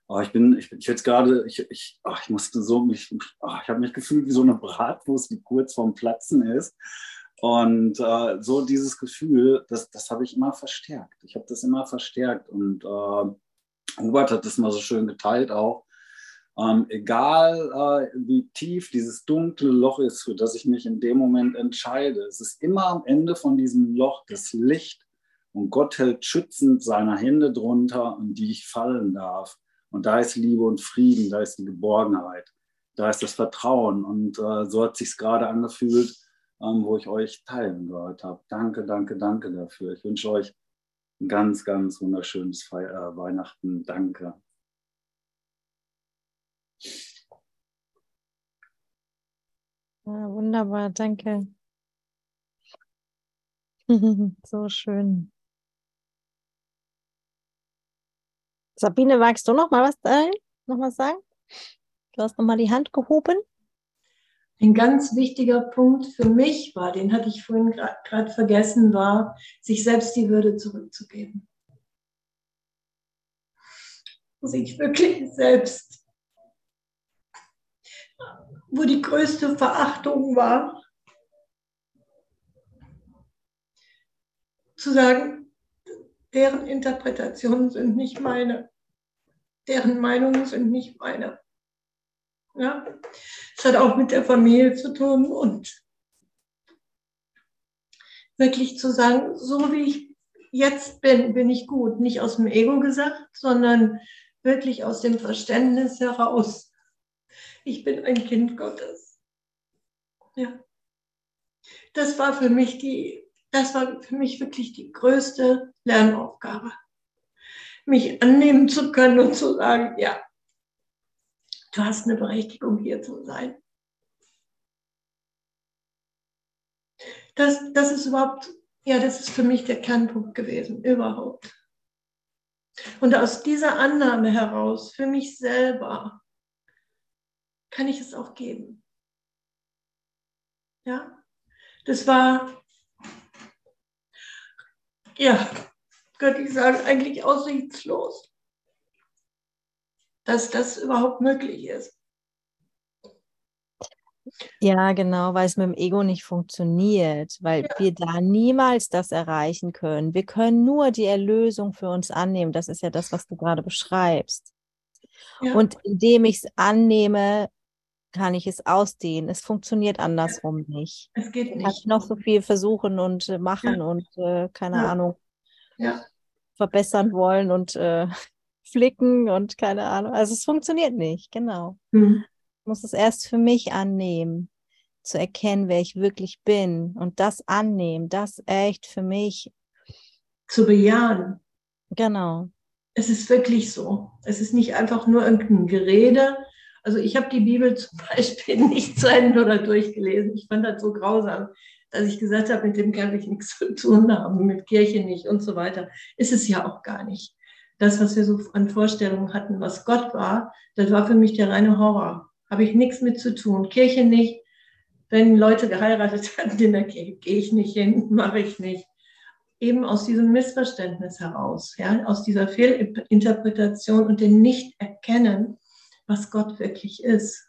Aber ich bin, ich, ich jetzt gerade, ich, ich, ach, ich musste so mich, ach, ich habe mich gefühlt wie so eine Bratwurst, die kurz vorm Platzen ist. Und äh, so dieses Gefühl, das, das habe ich immer verstärkt. Ich habe das immer verstärkt. Und äh, Hubert hat das mal so schön geteilt auch. Ähm, egal äh, wie tief dieses dunkle Loch ist, für das ich mich in dem Moment entscheide, es ist immer am Ende von diesem Loch das Licht und Gott hält schützend seine Hände drunter, in die ich fallen darf. Und da ist Liebe und Frieden, da ist die Geborgenheit, da ist das Vertrauen. Und äh, so hat sich gerade angefühlt, wo ich euch teilen gehört habe. Danke, danke, danke dafür. Ich wünsche euch ein ganz, ganz wunderschönes Fe äh, Weihnachten. Danke. Ja, wunderbar, danke. so schön. Sabine, magst du noch mal was teilen? Noch was sagen? Du hast noch mal die Hand gehoben. Ein ganz wichtiger Punkt für mich war, den hatte ich vorhin gerade vergessen, war, sich selbst die Würde zurückzugeben. sich wirklich selbst, wo die größte Verachtung war, zu sagen, deren Interpretationen sind nicht meine, deren Meinungen sind nicht meine. Ja, es hat auch mit der Familie zu tun und wirklich zu sagen, so wie ich jetzt bin, bin ich gut. Nicht aus dem Ego gesagt, sondern wirklich aus dem Verständnis heraus. Ich bin ein Kind Gottes. Ja. Das war für mich die, das war für mich wirklich die größte Lernaufgabe. Mich annehmen zu können und zu sagen, ja, du hast eine Berechtigung hier zu sein. Das, das ist überhaupt, ja, das ist für mich der Kernpunkt gewesen, überhaupt. Und aus dieser Annahme heraus, für mich selber, kann ich es auch geben. Ja, das war, ja, könnte ich sagen, eigentlich aussichtslos, dass das überhaupt möglich ist. Ja, genau, weil es mit dem Ego nicht funktioniert, weil Ja. wir da niemals das erreichen können. Wir können nur die Erlösung für uns annehmen. Das ist ja das, was du gerade beschreibst. Ja. Und indem ich es annehme, kann ich es ausdehnen. Es funktioniert andersrum nicht. es geht Ich kann nicht. noch so viel versuchen und äh, machen und äh, keine Ja. Ahnung, Ja, verbessern wollen und äh, flicken und keine Ahnung. Also es funktioniert nicht, genau. hm. Ich muss es erst für mich annehmen, zu erkennen, wer ich wirklich bin und das annehmen, das echt für mich, zu bejahen. genau. Es ist wirklich so. Es ist nicht einfach nur irgendein Gerede. Also ich habe die Bibel zum Beispiel nicht zu Ende oder durchgelesen. Ich fand das so grausam, dass ich gesagt habe, mit dem kann ich nichts zu tun haben, mit Kirche nicht und so weiter. Ist es ja auch gar nicht. Das, was wir so an Vorstellungen hatten, was Gott war, das war für mich der reine Horror. Habe ich nichts mit zu tun. Kirche nicht. Wenn Leute geheiratet hatten in der Kirche, gehe ich nicht hin, mache ich nicht. Eben aus diesem Missverständnis heraus, ja, aus dieser Fehlinterpretation und dem Nicht-Erkennen, was Gott wirklich ist.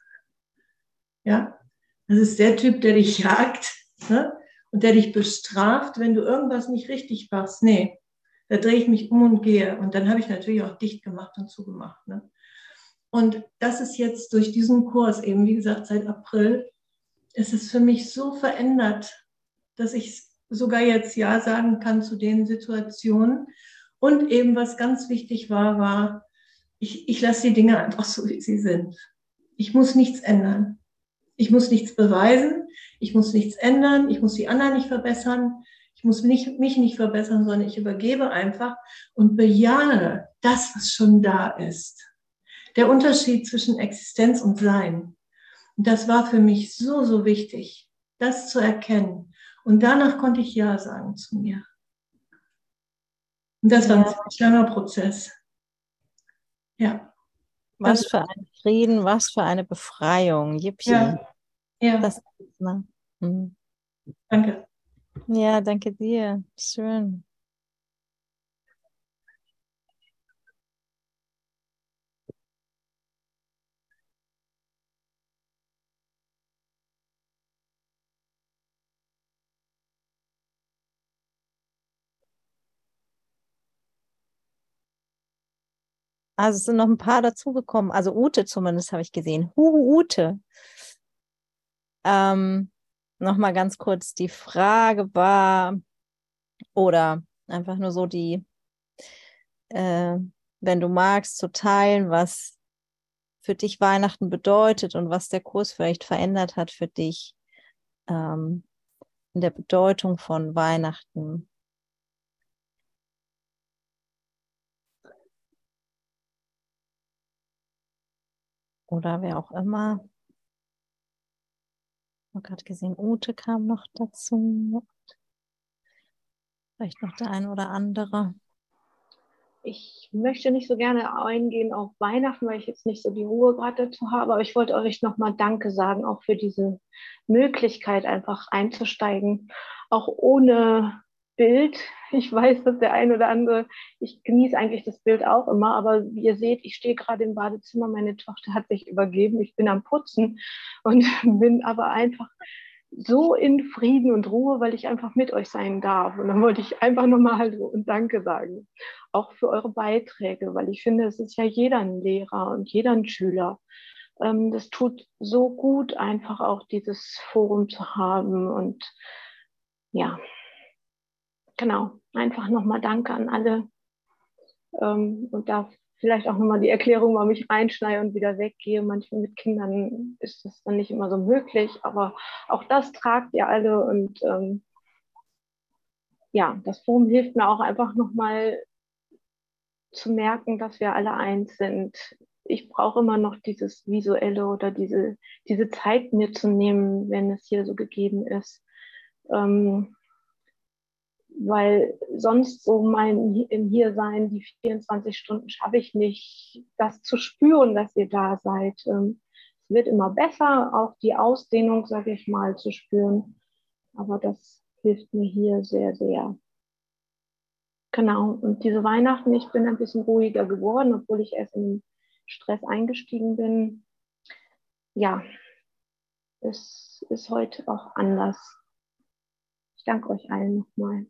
Ja, das ist der Typ, der dich jagt ne? und der dich bestraft, wenn du irgendwas nicht richtig machst. Nee, da drehe ich mich um und gehe. Und dann habe ich natürlich auch dicht gemacht und zugemacht. Ne? Und das ist jetzt durch diesen Kurs, eben wie gesagt, seit April, ist es für mich so verändert, dass ich sogar jetzt Ja sagen kann zu den Situationen. Und eben, was ganz wichtig war, war, ich, ich lasse die Dinge einfach so, wie sie sind. Ich muss nichts ändern. Ich muss nichts beweisen. Ich muss nichts ändern. Ich muss die anderen nicht verbessern. Ich muss nicht, mich nicht verbessern, sondern ich übergebe einfach und bejahe das, was schon da ist. Der Unterschied zwischen Existenz und Sein. Und das war für mich so, so wichtig, das zu erkennen. Und danach konnte ich Ja sagen zu mir. Und das war ein ziemlich langer Prozess. Ja. Was Also- für ein Frieden, was für eine Befreiung. Yippie. Ja. Ja, Das ist, ne? Mhm. danke. Ja, danke dir. Schön. Also es sind noch ein paar dazugekommen. Also Ute zumindest habe ich gesehen. Huhu, Ute. Ähm, Nochmal ganz kurz, die Frage war, oder einfach nur so die, äh, wenn du magst, zu teilen, was für dich Weihnachten bedeutet und was der Kurs vielleicht verändert hat für dich ähm, in der Bedeutung von Weihnachten. Oder wer auch immer. Habe gerade gesehen, Ute kam noch dazu. Vielleicht noch der ein oder andere. Ich möchte nicht so gerne eingehen auf Weihnachten, weil ich jetzt nicht so die Ruhe gerade dazu habe, aber ich wollte euch nochmal Danke sagen, auch für diese Möglichkeit, einfach einzusteigen, auch ohne Bild. Ich weiß, dass der ein oder andere, ich genieße eigentlich das Bild auch immer, aber wie ihr seht, ich stehe gerade im Badezimmer, meine Tochter hat sich übergeben, ich bin am Putzen und bin aber einfach so in Frieden und Ruhe, weil ich einfach mit euch sein darf. Und dann wollte ich einfach nochmal Hallo und Danke sagen. Auch für eure Beiträge, weil ich finde, es ist ja jeder ein Lehrer und jeder ein Schüler. Ähm, das tut so gut, einfach auch dieses Forum zu haben. Und ja, genau, einfach nochmal Danke an alle. Ähm, und da vielleicht auch nochmal die Erklärung, warum ich reinschneide und wieder weggehe. Manchmal mit Kindern ist das dann nicht immer so möglich, aber auch das tragt ihr alle und ähm, ja, das Forum hilft mir auch einfach nochmal zu merken, dass wir alle eins sind. Ich brauche immer noch dieses Visuelle oder diese, diese Zeit mir zu nehmen, wenn es hier so gegeben ist. Ähm, weil sonst so mein im Hiersein, die 24 Stunden schaffe ich nicht, das zu spüren, dass ihr da seid. Ähm, es wird immer besser, auch die Ausdehnung, sage ich mal, zu spüren. Aber das hilft mir hier sehr, sehr. Genau, und diese Weihnachten, ich bin ein bisschen ruhiger geworden, obwohl ich erst in Stress eingestiegen bin. Ja, es ist heute auch anders. Ich danke euch allen nochmal.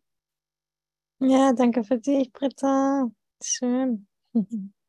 Ja, danke für dich, Britta. Schön.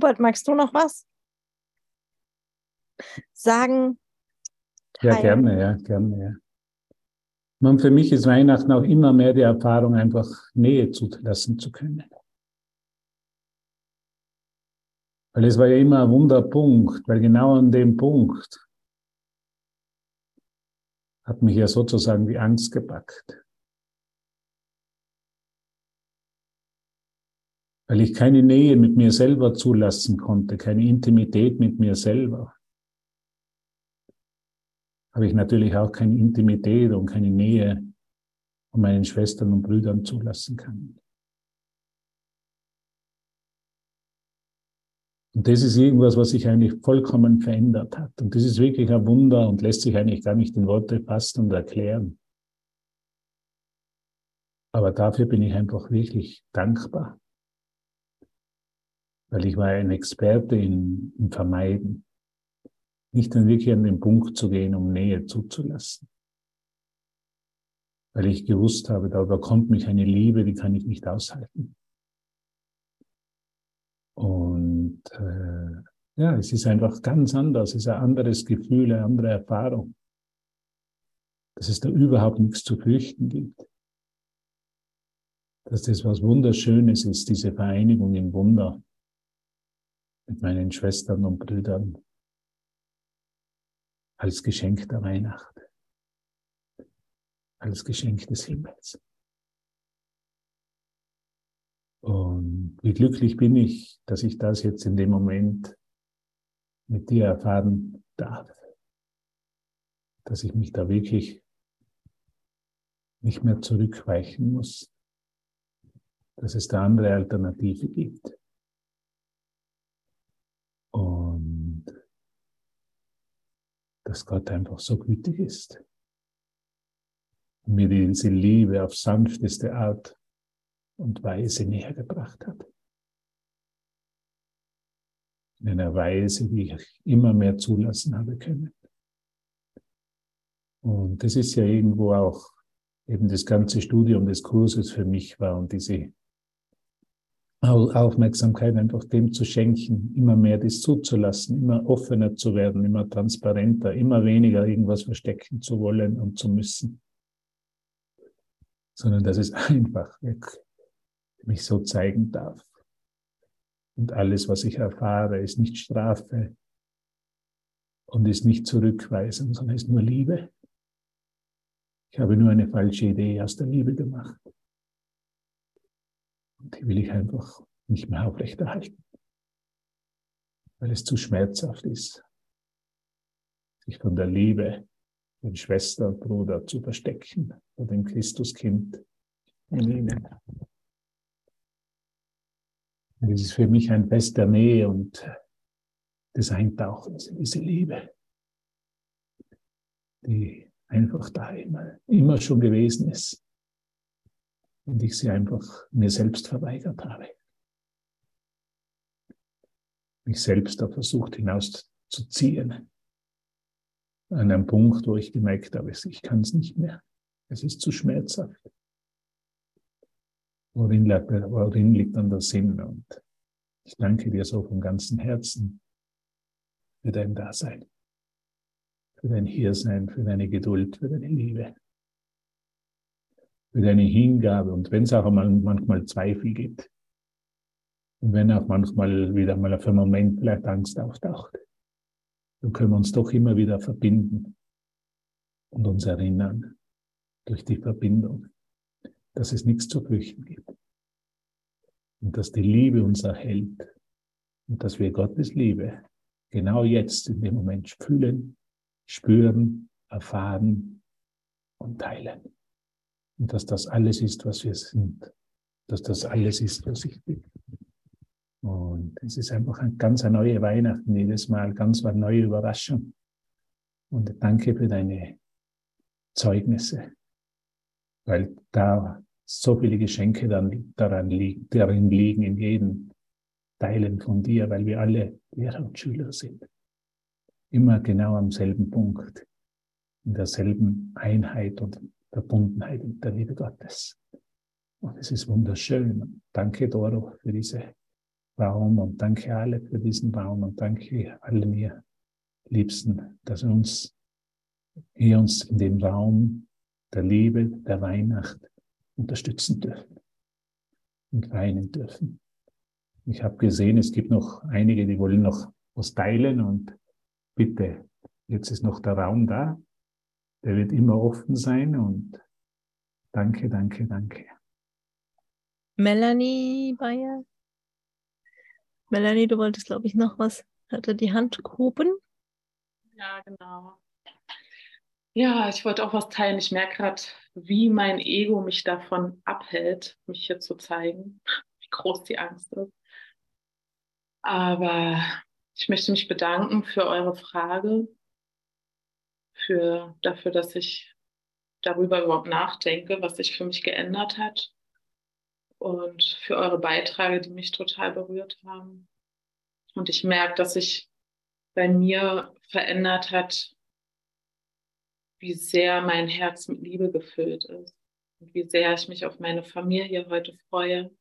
Hubert, magst du noch was sagen? Ja, gerne, ja, gerne, ja. Und für mich ist Weihnachten auch immer mehr die Erfahrung, einfach Nähe zulassen zu können. Weil es war ja immer ein Wunderpunkt, weil genau an dem Punkt hat mich ja sozusagen die Angst gepackt. Weil ich keine Nähe mit mir selber zulassen konnte, keine Intimität mit mir selber. Habe ich natürlich auch keine Intimität und keine Nähe von meinen Schwestern und Brüdern zulassen kann. Und das ist irgendwas, was sich eigentlich vollkommen verändert hat. Und das ist wirklich ein Wunder und lässt sich eigentlich gar nicht in Worte fassen und erklären. Aber dafür bin ich einfach wirklich dankbar weil ich war ein Experte in, in Vermeiden. Nicht dann wirklich an den Punkt zu gehen, um Nähe zuzulassen. Weil ich gewusst habe, da überkommt mich eine Liebe, die kann ich nicht aushalten. Und äh, ja, es ist einfach ganz anders, es ist ein anderes Gefühl, eine andere Erfahrung. Dass es da überhaupt nichts zu fürchten gibt. Dass das was Wunderschönes ist, diese Vereinigung im Wunder mit meinen Schwestern und Brüdern als Geschenk der Weihnacht, als Geschenk des Himmels. Und wie glücklich bin ich, dass ich das jetzt in dem Moment mit dir erfahren darf, dass ich mich da wirklich nicht mehr zurückweichen muss, dass es da andere Alternative gibt. Dass Gott einfach so gütig ist und mir diese Liebe auf sanfteste Art und Weise näher gebracht hat. In einer Weise, die ich immer mehr zulassen habe können. Und das ist ja irgendwo auch eben das ganze Studium des Kurses für mich war und diese Aufmerksamkeit einfach dem zu schenken, immer mehr das zuzulassen, immer offener zu werden, immer transparenter, immer weniger irgendwas verstecken zu wollen und zu müssen, sondern dass es einfach mich so zeigen darf. Und alles, was ich erfahre, ist nicht Strafe und ist nicht Zurückweisung, sondern ist nur Liebe. Ich habe nur eine falsche Idee aus der Liebe gemacht. Und die will ich einfach nicht mehr aufrechterhalten, weil es zu schmerzhaft ist, sich von der Liebe, den Schwester Bruder zu verstecken vor dem Christuskind in ihnen. Und es ist für mich ein Fest der Nähe und des Eintauchens in diese Liebe, die einfach da immer, immer schon gewesen ist und ich sie einfach mir selbst verweigert habe. Mich selbst da versucht hinauszuziehen. An einem Punkt, wo ich gemerkt habe, ich kann es nicht mehr. Es ist zu schmerzhaft. Worin, worin liegt dann der Sinn? Und ich danke dir so von ganzem Herzen für dein Dasein, für dein Hiersein, für deine Geduld, für deine Liebe, für deine Hingabe. Und wenn es auch manchmal Zweifel gibt, und wenn auch manchmal wieder mal auf einen Moment vielleicht Angst auftaucht, dann können wir uns doch immer wieder verbinden und uns erinnern durch die Verbindung, dass es nichts zu fürchten gibt. Und dass die Liebe uns erhält. Und dass wir Gottes Liebe genau jetzt in dem Moment fühlen, spüren, erfahren und teilen. Und dass das alles ist, was wir sind. Dass das alles ist, was ich bin. Und es ist einfach ein ganz eine neue Weihnachten, jedes Mal ganz eine neue Überraschung. Und danke für deine Zeugnisse, weil da so viele Geschenke dann daran liegen, darin liegen, in jedem Teilen von dir, weil wir alle Lehrer und Schüler sind. Immer genau am selben Punkt, in derselben Einheit und Verbundenheit in der Liebe Gottes. Und es ist wunderschön. Danke, Doro, für diese Raum und danke alle für diesen Raum und danke allen ihr Liebsten, dass wir uns hier uns in dem Raum der Liebe, der Weihnacht unterstützen dürfen und weinen dürfen. Ich habe gesehen, es gibt noch einige, die wollen noch was teilen und bitte, jetzt ist noch der Raum da. Der wird immer offen sein und danke, danke, danke. Melanie Bayer. Melanie, du wolltest, glaube ich, noch was. Hatte die Hand gehoben? Ja, genau. Ja, ich wollte auch was teilen. Ich merke gerade, wie mein Ego mich davon abhält, mich hier zu zeigen, wie groß die Angst ist. Aber ich möchte mich bedanken für eure Frage, für, dafür, dass ich darüber überhaupt nachdenke, was sich für mich geändert hat und für eure Beiträge, die mich total berührt haben. Und ich merke, dass sich bei mir verändert hat, wie sehr mein Herz mit Liebe gefüllt ist und wie sehr ich mich auf meine Familie heute freue.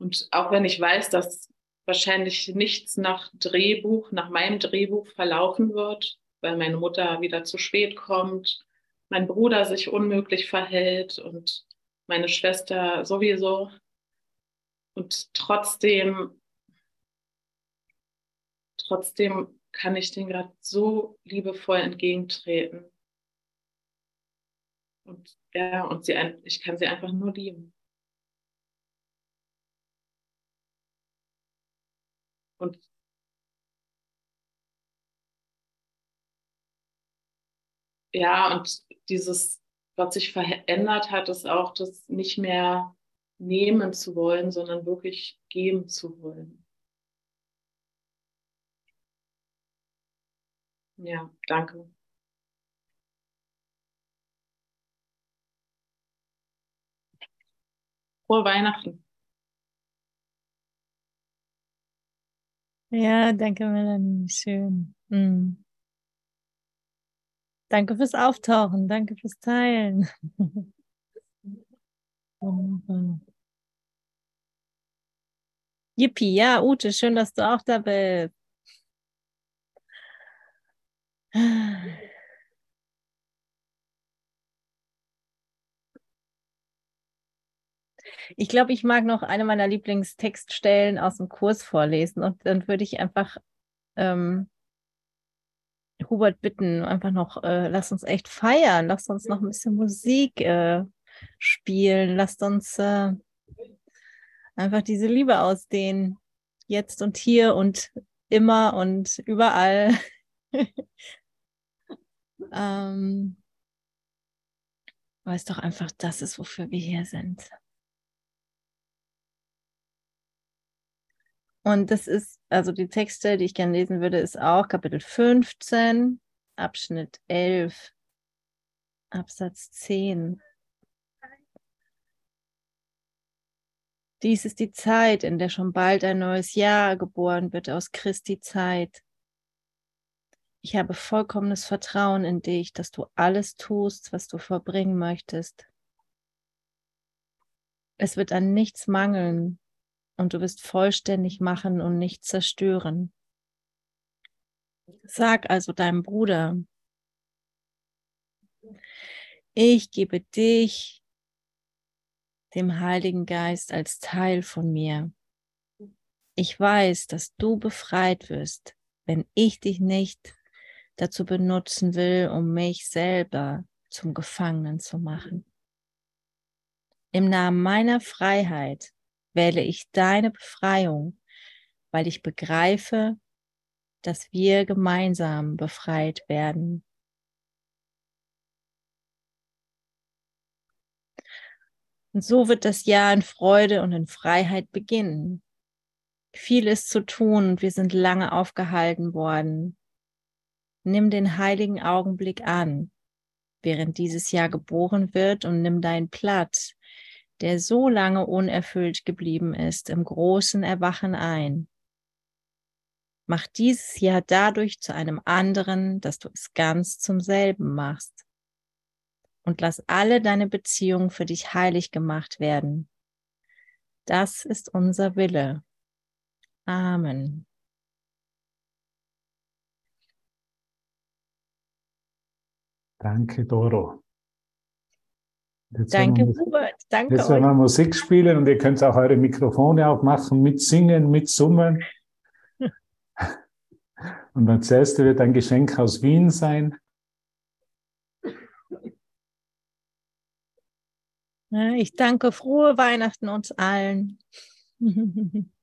Und auch wenn ich weiß, dass wahrscheinlich nichts nach Drehbuch, nach meinem Drehbuch verlaufen wird, weil meine Mutter wieder zu spät kommt, mein Bruder sich unmöglich verhält und meine Schwester sowieso. Und trotzdem, trotzdem kann ich den gerade so liebevoll entgegentreten. Und ja, und sie, ich kann sie einfach nur lieben. Und ja, und dieses, was sich verändert hat, ist auch das nicht mehr nehmen zu wollen, sondern wirklich geben zu wollen. Ja, danke. Frohe Weihnachten. Ja, danke, Melanie. Schön. Mhm. Danke fürs Auftauchen. Danke fürs Teilen. Yippie, ja, Ute, schön, dass du auch da bist. Ich glaube, ich mag noch eine meiner Lieblingstextstellen aus dem Kurs vorlesen und dann würde ich einfach ähm, Hubert bitten, einfach noch, äh, lass uns echt feiern, lass uns noch ein bisschen Musik äh, spielen, lasst uns äh, einfach diese Liebe ausdehnen, jetzt und hier und immer und überall. ähm, weil es doch einfach das ist, wofür wir hier sind. Und das ist, also die Texte, die ich gerne lesen würde, ist auch Kapitel 15, Abschnitt 11, Absatz 10. Dies ist die Zeit, in der schon bald ein neues Jahr geboren wird aus Christi Zeit. Ich habe vollkommenes Vertrauen in dich, dass du alles tust, was du vollbringen möchtest. Es wird an nichts mangeln und du wirst vollständig machen und nicht zerstören. Sag also deinem Bruder, ich gebe dich, dem Heiligen Geist, als Teil von mir. Ich weiß, dass du befreit wirst, wenn ich dich nicht dazu benutzen will, um mich selber zum Gefangenen zu machen. Im Namen meiner Freiheit wähle ich deine Befreiung, weil ich begreife, dass wir gemeinsam befreit werden. Und so wird das Jahr in Freude und in Freiheit beginnen. Viel ist zu tun und wir sind lange aufgehalten worden. Nimm den heiligen Augenblick an, während dieses Jahr geboren wird und nimm deinen Platz, der so lange unerfüllt geblieben ist, im großen Erwachen ein. Mach dieses Jahr dadurch zu einem anderen, dass du es ganz zum selben machst und lass alle deine Beziehungen für dich heilig gemacht werden. Das ist unser Wille. Amen. Danke, Doro. Jetzt danke, Hubert. Danke Jetzt werden wir Musik spielen und ihr könnt auch eure Mikrofone aufmachen, mitsingen, mitsummen. und das erste wird ein Geschenk aus Wien sein. Ich danke frohe Weihnachten uns allen.